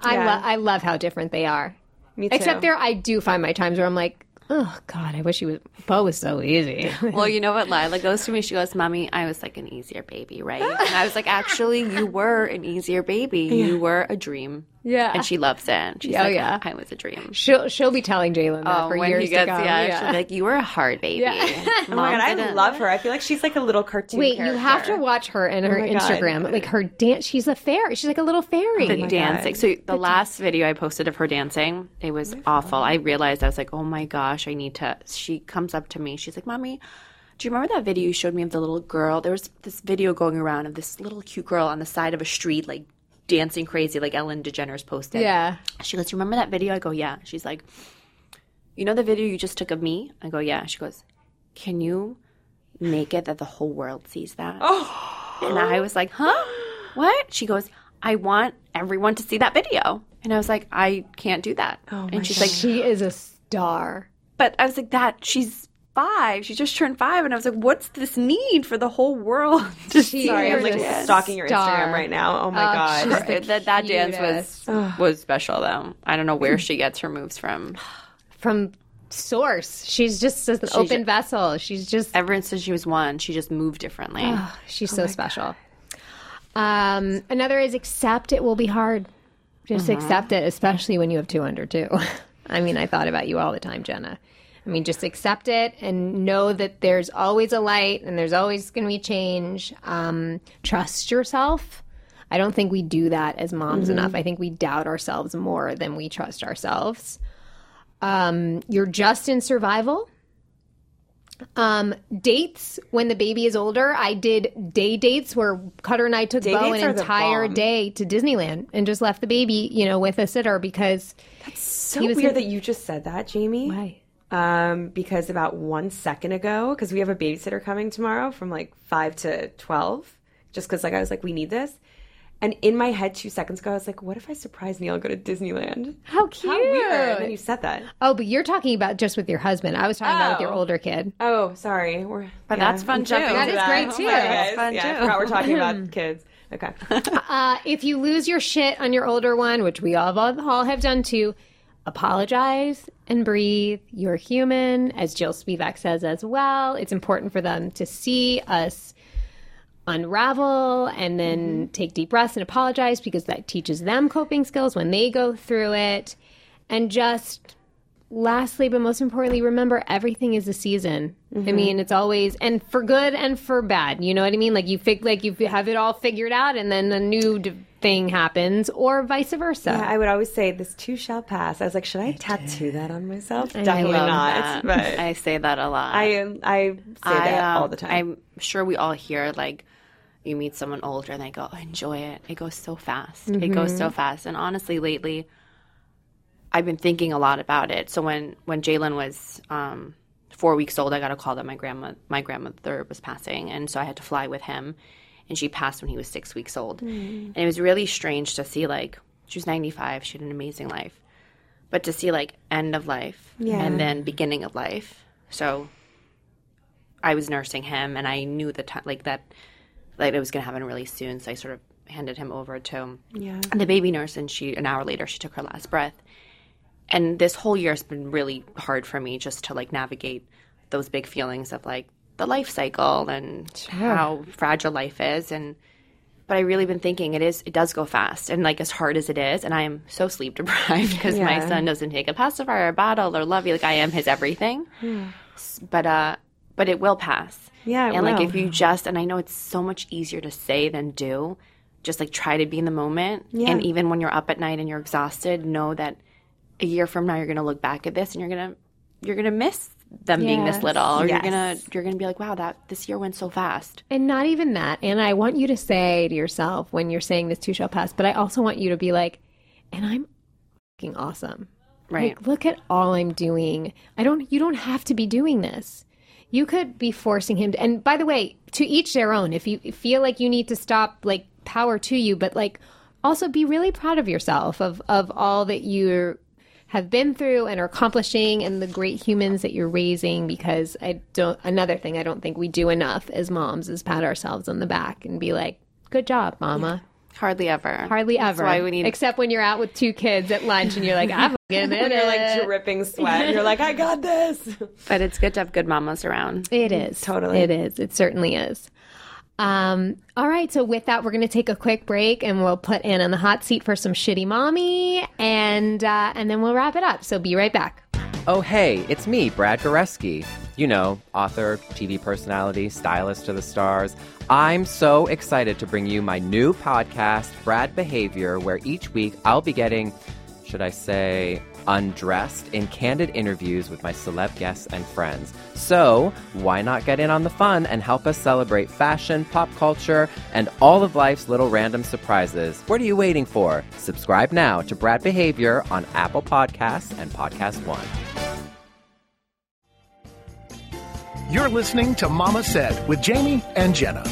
Speaker 2: I
Speaker 5: Yeah.
Speaker 2: love, I love how different they are.
Speaker 5: Me too.
Speaker 2: Except there, I do find my times where I'm like, oh God, I wish he was. Bo was so easy. (laughs)
Speaker 6: Well, you know what Lila goes to me? She goes, Mommy, I was like an easier baby, right? And I was like, Actually, you were an easier baby. (laughs) You were a dream.
Speaker 2: Yeah.
Speaker 6: And she loves it. And she's
Speaker 2: Oh,
Speaker 6: like,
Speaker 2: yeah.
Speaker 6: I was a dream.
Speaker 2: she'll she'll be telling Jalen that
Speaker 6: Oh,
Speaker 2: for
Speaker 6: when
Speaker 2: years
Speaker 6: he gets,
Speaker 2: to come.
Speaker 6: yeah, she'll be like, You were a hard baby. (laughs)
Speaker 5: Oh my god, I love her. I feel like she's like a little cartoon.
Speaker 2: Wait, you have to watch her and oh her
Speaker 5: my God.
Speaker 2: Instagram. Like her dance, she's a fairy. She's like a little fairy.
Speaker 6: the oh dancing. So the last video I posted of her dancing, it was awful. I realized I was like, oh my gosh, I need to. She comes up to me. She's like, "Mommy, do you remember that video you showed me of the little girl? There was this video going around of this little cute girl on the side of a street, like dancing crazy, like Ellen DeGeneres posted.
Speaker 2: yeah.
Speaker 6: She goes, "You remember that video?" I go, "Yeah." She's like, "You know the video you just took of me?" I go, "Yeah." She goes, "Can you make it that the whole world sees that?" Oh. And I was like, "Huh? What?" She goes, "I want everyone to see that video." And I was like, "I can't do that." Oh and she's like,
Speaker 2: She is a star.
Speaker 6: "But I was like, that she's." Five. She just turned five, and I was like, "What's this need for the whole world (laughs) see?"
Speaker 5: Sorry, I'm like stalking your. Instagram right now. Oh my
Speaker 2: Oh,
Speaker 5: god.
Speaker 6: that that dance was (sighs) was special though. I don't know where she gets her moves from. (sighs)
Speaker 2: From source. She's just an open vessel. She's just
Speaker 6: Ever since she was one, she just moved differently.
Speaker 2: she's so special. Um, another is accept it will be hard. Just accept it, especially when you have two under two. (laughs) I mean, I thought about you all the time, Jenna. I mean, just accept it and know that there's always a light and there's always going to be change. Um, trust yourself. I don't think we do that as moms enough. I think we doubt ourselves more than we trust ourselves. Um, you're just in survival. Um, dates when the baby is older. I did day dates where Cutter and I took Bo an entire day to Disneyland and just left the baby, you know, with a sitter because that's
Speaker 5: So
Speaker 2: He was
Speaker 5: weird
Speaker 2: in-
Speaker 5: that you just said that, Jamie.
Speaker 2: why?
Speaker 5: Um, because about one second ago, because we have a babysitter coming tomorrow from like five to twelve, just because like I was like, we need this. And in my head, two seconds ago, I was like, "What if I surprise Neil and go to Disneyland?"
Speaker 2: How cute!
Speaker 5: How weird! And then you said that.
Speaker 2: Oh, but you're talking about just with your husband. I was talking about with your
Speaker 5: Oh.
Speaker 2: older kid.
Speaker 5: Oh, sorry. We're,
Speaker 6: But
Speaker 5: yeah,
Speaker 6: that's fun
Speaker 5: I'm
Speaker 6: too.
Speaker 5: jumping
Speaker 2: That
Speaker 5: into
Speaker 2: great,
Speaker 5: Oh
Speaker 2: too.
Speaker 5: my
Speaker 2: That's
Speaker 5: guys.
Speaker 6: fun,
Speaker 5: yeah,
Speaker 6: too.
Speaker 5: forgot we're talking about (laughs) kids. Okay.
Speaker 2: Uh, if you lose your shit on your older one, which we all, all have done too, apologize and breathe. You're human, as Jill Spivack says as well. It's important for them to see us unravel and then mm-hmm. take deep breaths and apologize because that teaches them coping skills when they go through it. And just lastly, but most importantly, remember everything is a season. I mm-hmm. mean, it's always and for good and for bad. You know what I mean? Like you fig, like you have it all figured out, and then a new d- thing happens, or vice versa.
Speaker 5: Yeah, I would always say this too shall pass. I was like, should I tattoo that on myself? Definitely
Speaker 6: love
Speaker 5: not.
Speaker 6: that. (laughs)
Speaker 5: But
Speaker 6: I say that a lot.
Speaker 5: I am. I say that
Speaker 6: um,
Speaker 5: all the time.
Speaker 6: I'm sure we all hear like you meet someone older and they go, oh, enjoy it. It goes so fast. It goes
Speaker 5: Mm-hmm.
Speaker 6: so fast. And honestly, lately, I've been thinking a lot about it. So when when Jalen was um, four weeks old, I got a call that my grandma my grandmother was passing, and so I had to fly with him. And she passed when he was six weeks old,
Speaker 5: Mm.
Speaker 6: and it was really strange to see like she was 95, she had an amazing life, but to see like end of life and then beginning of life. So I was nursing him, and I knew the time like that, like it was gonna happen really soon. So I sort of handed him over to
Speaker 5: yeah.
Speaker 6: the baby nurse, and she an hour later she took her last breath. And this whole year has been really hard for me just to like navigate those big feelings of like the life cycle and how fragile life is and but I really been thinking it is it does go fast and like as hard as it is and I am so sleep deprived (laughs) because my son doesn't take a pacifier or a bottle or love you like I am his everything. S- but uh but it will pass.
Speaker 5: Yeah,
Speaker 6: and like
Speaker 5: will.
Speaker 6: if you just and I know it's so much easier to say than do, just like try to be in the moment.
Speaker 5: Yeah.
Speaker 6: And even when you're up at night and you're exhausted, know that a year from now you're gonna look back at this and you're gonna you're gonna miss them being this little or you're gonna you're gonna be like, Wow, that this year went so fast.
Speaker 2: And not even that. And I want you to say to yourself when you're saying this too shall pass, but I also want you to be like, and I'm fucking awesome.
Speaker 6: Right.
Speaker 2: Like, look at all I'm doing. I don't, you don't have to be doing this. You could be forcing him to, and by the way, to each their own. If you feel like you need to stop, like, power to you, but like, also be really proud of yourself of, of all that you have been through and are accomplishing and the great humans that you're raising because I don't, another thing I don't think we do enough as moms is pat ourselves on the back and be like, good job, mama.
Speaker 6: Hardly ever.
Speaker 2: Hardly ever.
Speaker 6: That's why we need
Speaker 2: Except when you're out with two kids at lunch and you're like, I'm (laughs) fucking in
Speaker 5: You're like dripping sweat. You're like, I got this.
Speaker 6: but it's good to have good mamas around.
Speaker 2: It is.
Speaker 5: Totally.
Speaker 2: It is. It certainly is. Um, all right. So with that, we're going to take a quick break and we'll put Ann on the hot seat for some shitty mommy and, uh, and then we'll wrap it up. So be right back.
Speaker 7: Oh, hey, it's me, Brad Goreski. You know, author, TV personality, stylist to the stars. I'm so excited to bring you my new podcast, Brad Behavior, where each week I'll be getting, should I say, undressed in candid interviews with my celeb guests and friends. So, why not get in on the fun and help us celebrate fashion, pop culture, and all of life's little random surprises? What are you waiting for? Subscribe now to Brad Behavior on Apple Podcasts and Podcast One.
Speaker 4: You're listening to Mama Said with Jamie and Jenna.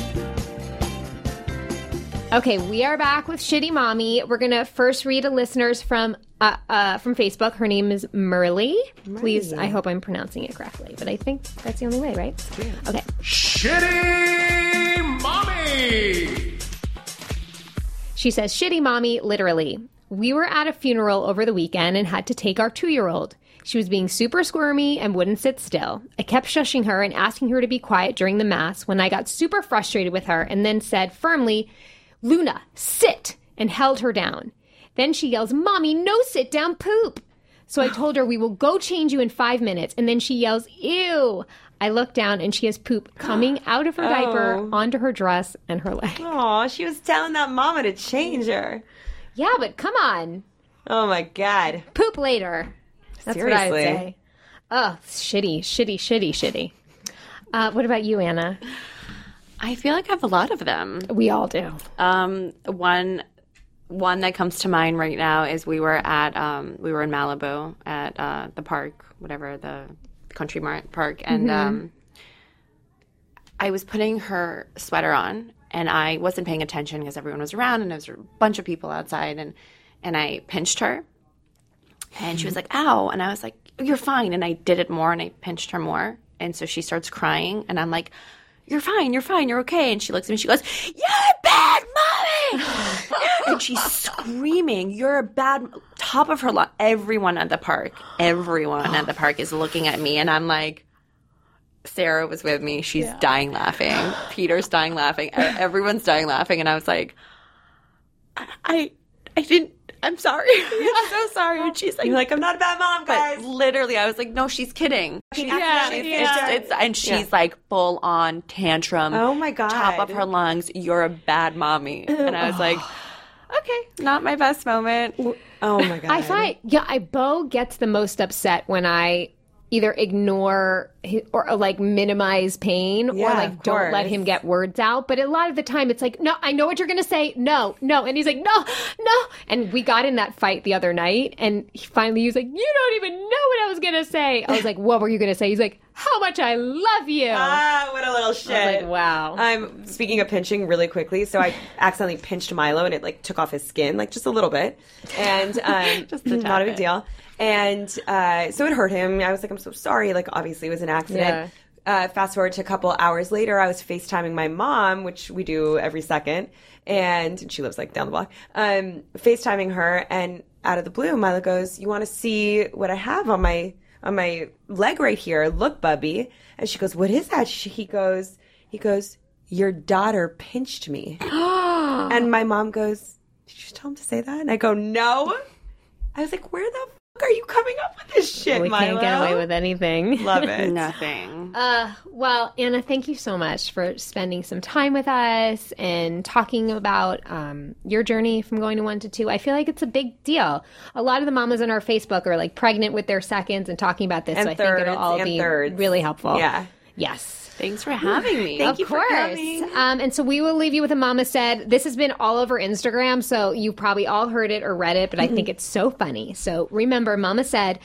Speaker 2: Okay, we are back with Shitty Mommy. We're gonna first read a listener's from uh, uh, from Facebook. Her name is Merly. Please, I hope I'm pronouncing it correctly, but I think that's the only way, right? Okay.
Speaker 4: Shitty Mommy!
Speaker 2: She says, Shitty mommy, literally. We were at a funeral over the weekend and had to take our two year old. She was being super squirmy and wouldn't sit still. I kept shushing her and asking her to be quiet during the mass when I got super frustrated with her and then said firmly, Luna, sit, and held her down. Then she yells, Mommy, no sit down poop. So I told her we will go change you in five minutes. And then she yells, Ew. I look down and she has poop coming (gasps) out of her diaper onto her dress and her leg.
Speaker 5: Oh, she was telling that mama to change her.
Speaker 2: Yeah, but come on.
Speaker 5: Oh my god.
Speaker 2: Poop later. That's what I would
Speaker 5: Seriously.
Speaker 2: say. Oh, shitty, shitty, shitty, shitty. Uh, what about you, Anna?
Speaker 6: I feel like I have a lot of them.
Speaker 2: We all do.
Speaker 6: Um, one one that comes to mind right now is we were at um, we were in Malibu at uh, the park, whatever the country park, and um, I was putting her sweater on, and I wasn't paying attention because everyone was around, and there was a bunch of people outside, and and I pinched her, and she was like, "Ow!" and I was like, "You're fine," and I did it more, and I pinched her more, and so she starts crying, and I'm like. You're fine, you're fine, you're okay. And she looks at me, she goes, You're a bad mommy! (laughs) and she's screaming, You're a bad top of her lot. Everyone at the park, everyone at the park is looking at me, and I'm like, Sarah was with me. She's dying laughing. Peter's dying laughing. Everyone's dying laughing. And I was like, I, I, I didn't, I'm sorry. (laughs) I'm so (laughs) sorry. And she's like,
Speaker 5: You're like, I'm not a bad mom,
Speaker 6: but
Speaker 5: guys.
Speaker 6: literally, I was like, no, she's kidding. She's,
Speaker 5: Yeah,
Speaker 6: she's-
Speaker 5: yeah.
Speaker 6: It's, it's, and she's
Speaker 5: Yeah.
Speaker 6: like full on tantrum.
Speaker 5: Oh my God.
Speaker 6: Top of her lungs. You're a bad mommy. And I was like, (sighs) (sighs) okay, not my best moment.
Speaker 5: oh my god.
Speaker 2: I find yeah, I Bo gets the most upset when I either ignore or, or, like minimize pain or like don't let him get words out. But a lot of the time, it's like, no, I know what you're gonna say. No, no, and he's like, no, no. And we got in that fight the other night, and he finally he was like, you don't even know what I was gonna say. I was like, what were you gonna say? He's like, how much I love you.
Speaker 5: Ah, what a little shit.
Speaker 2: I was like, wow.
Speaker 5: Um, speaking of pinching, really quickly, so I accidentally pinched Milo, and it like took off his skin, like just a little bit, and (laughs) um,
Speaker 6: Just
Speaker 5: not a big deal. And uh, so it hurt him. I was like, I'm so sorry. Like, obviously, it was an accident. Uh, fast forward to a couple hours later, I was FaceTiming my mom, which we do every second, and she lives like down the block. Um, FaceTiming her, and out of the blue, Milo goes, "You want to see what I have on my on my leg right here? Look, Bubby." And she goes, "What is that?" She, he goes, "He goes, your daughter pinched me." (gasps) and my mom goes, "Did you just tell him to say that?" And I go, "No." I was like, "Where the fuck are you coming up with this shit,
Speaker 2: we
Speaker 5: Milo?"
Speaker 2: can't get away with anything.
Speaker 5: Love (laughs) it.
Speaker 6: Nothing.
Speaker 2: Uh, well, Anna, thank you so much for spending some time with us and talking about um, your journey from going to one to two. I feel like it's a big deal. A lot of the mamas on our Facebook are like pregnant with their seconds and talking about this.
Speaker 5: And
Speaker 2: so I think it'll all be
Speaker 5: thirds.
Speaker 2: really helpful.
Speaker 5: Yeah.
Speaker 2: Yes.
Speaker 6: Thanks for having me.
Speaker 5: Thank you
Speaker 2: of
Speaker 5: for
Speaker 2: course.
Speaker 5: coming.
Speaker 2: Um, and so we will leave you with a mama said. This has been all over Instagram, so you probably all heard it or read it, but I think it's so funny. So remember, mama said,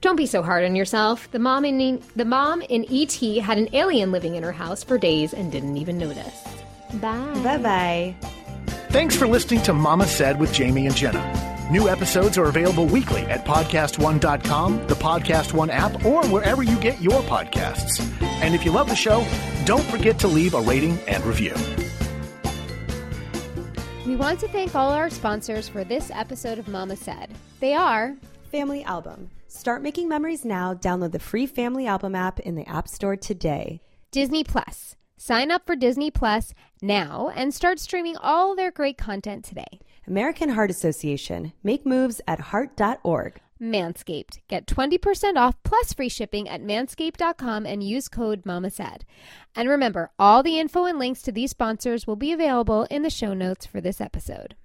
Speaker 2: "Don't be so hard on yourself." The mom in the mom in ET had an alien living in her house for days and didn't even notice. Bye.
Speaker 5: Bye bye.
Speaker 4: Thanks for listening to Mama Said with Jamie and Jenna. New episodes are available weekly at podcastone.com, the Podcast One app, or wherever you get your podcasts. And if you love the show, don't forget to leave a rating and review.
Speaker 2: We want to thank all our sponsors for this episode of Mama Said. They are
Speaker 5: Family Album. Start making memories now. Download the free Family Album app in the App Store today.
Speaker 2: Disney Plus. Sign up for Disney Plus now and start streaming all their great content today.
Speaker 5: American Heart Association. Make moves at heart.org.
Speaker 2: Manscaped. Get 20% off plus free shipping at manscaped.com and use code MAMASAID. And remember, all the info and links to these sponsors will be available in the show notes for this episode.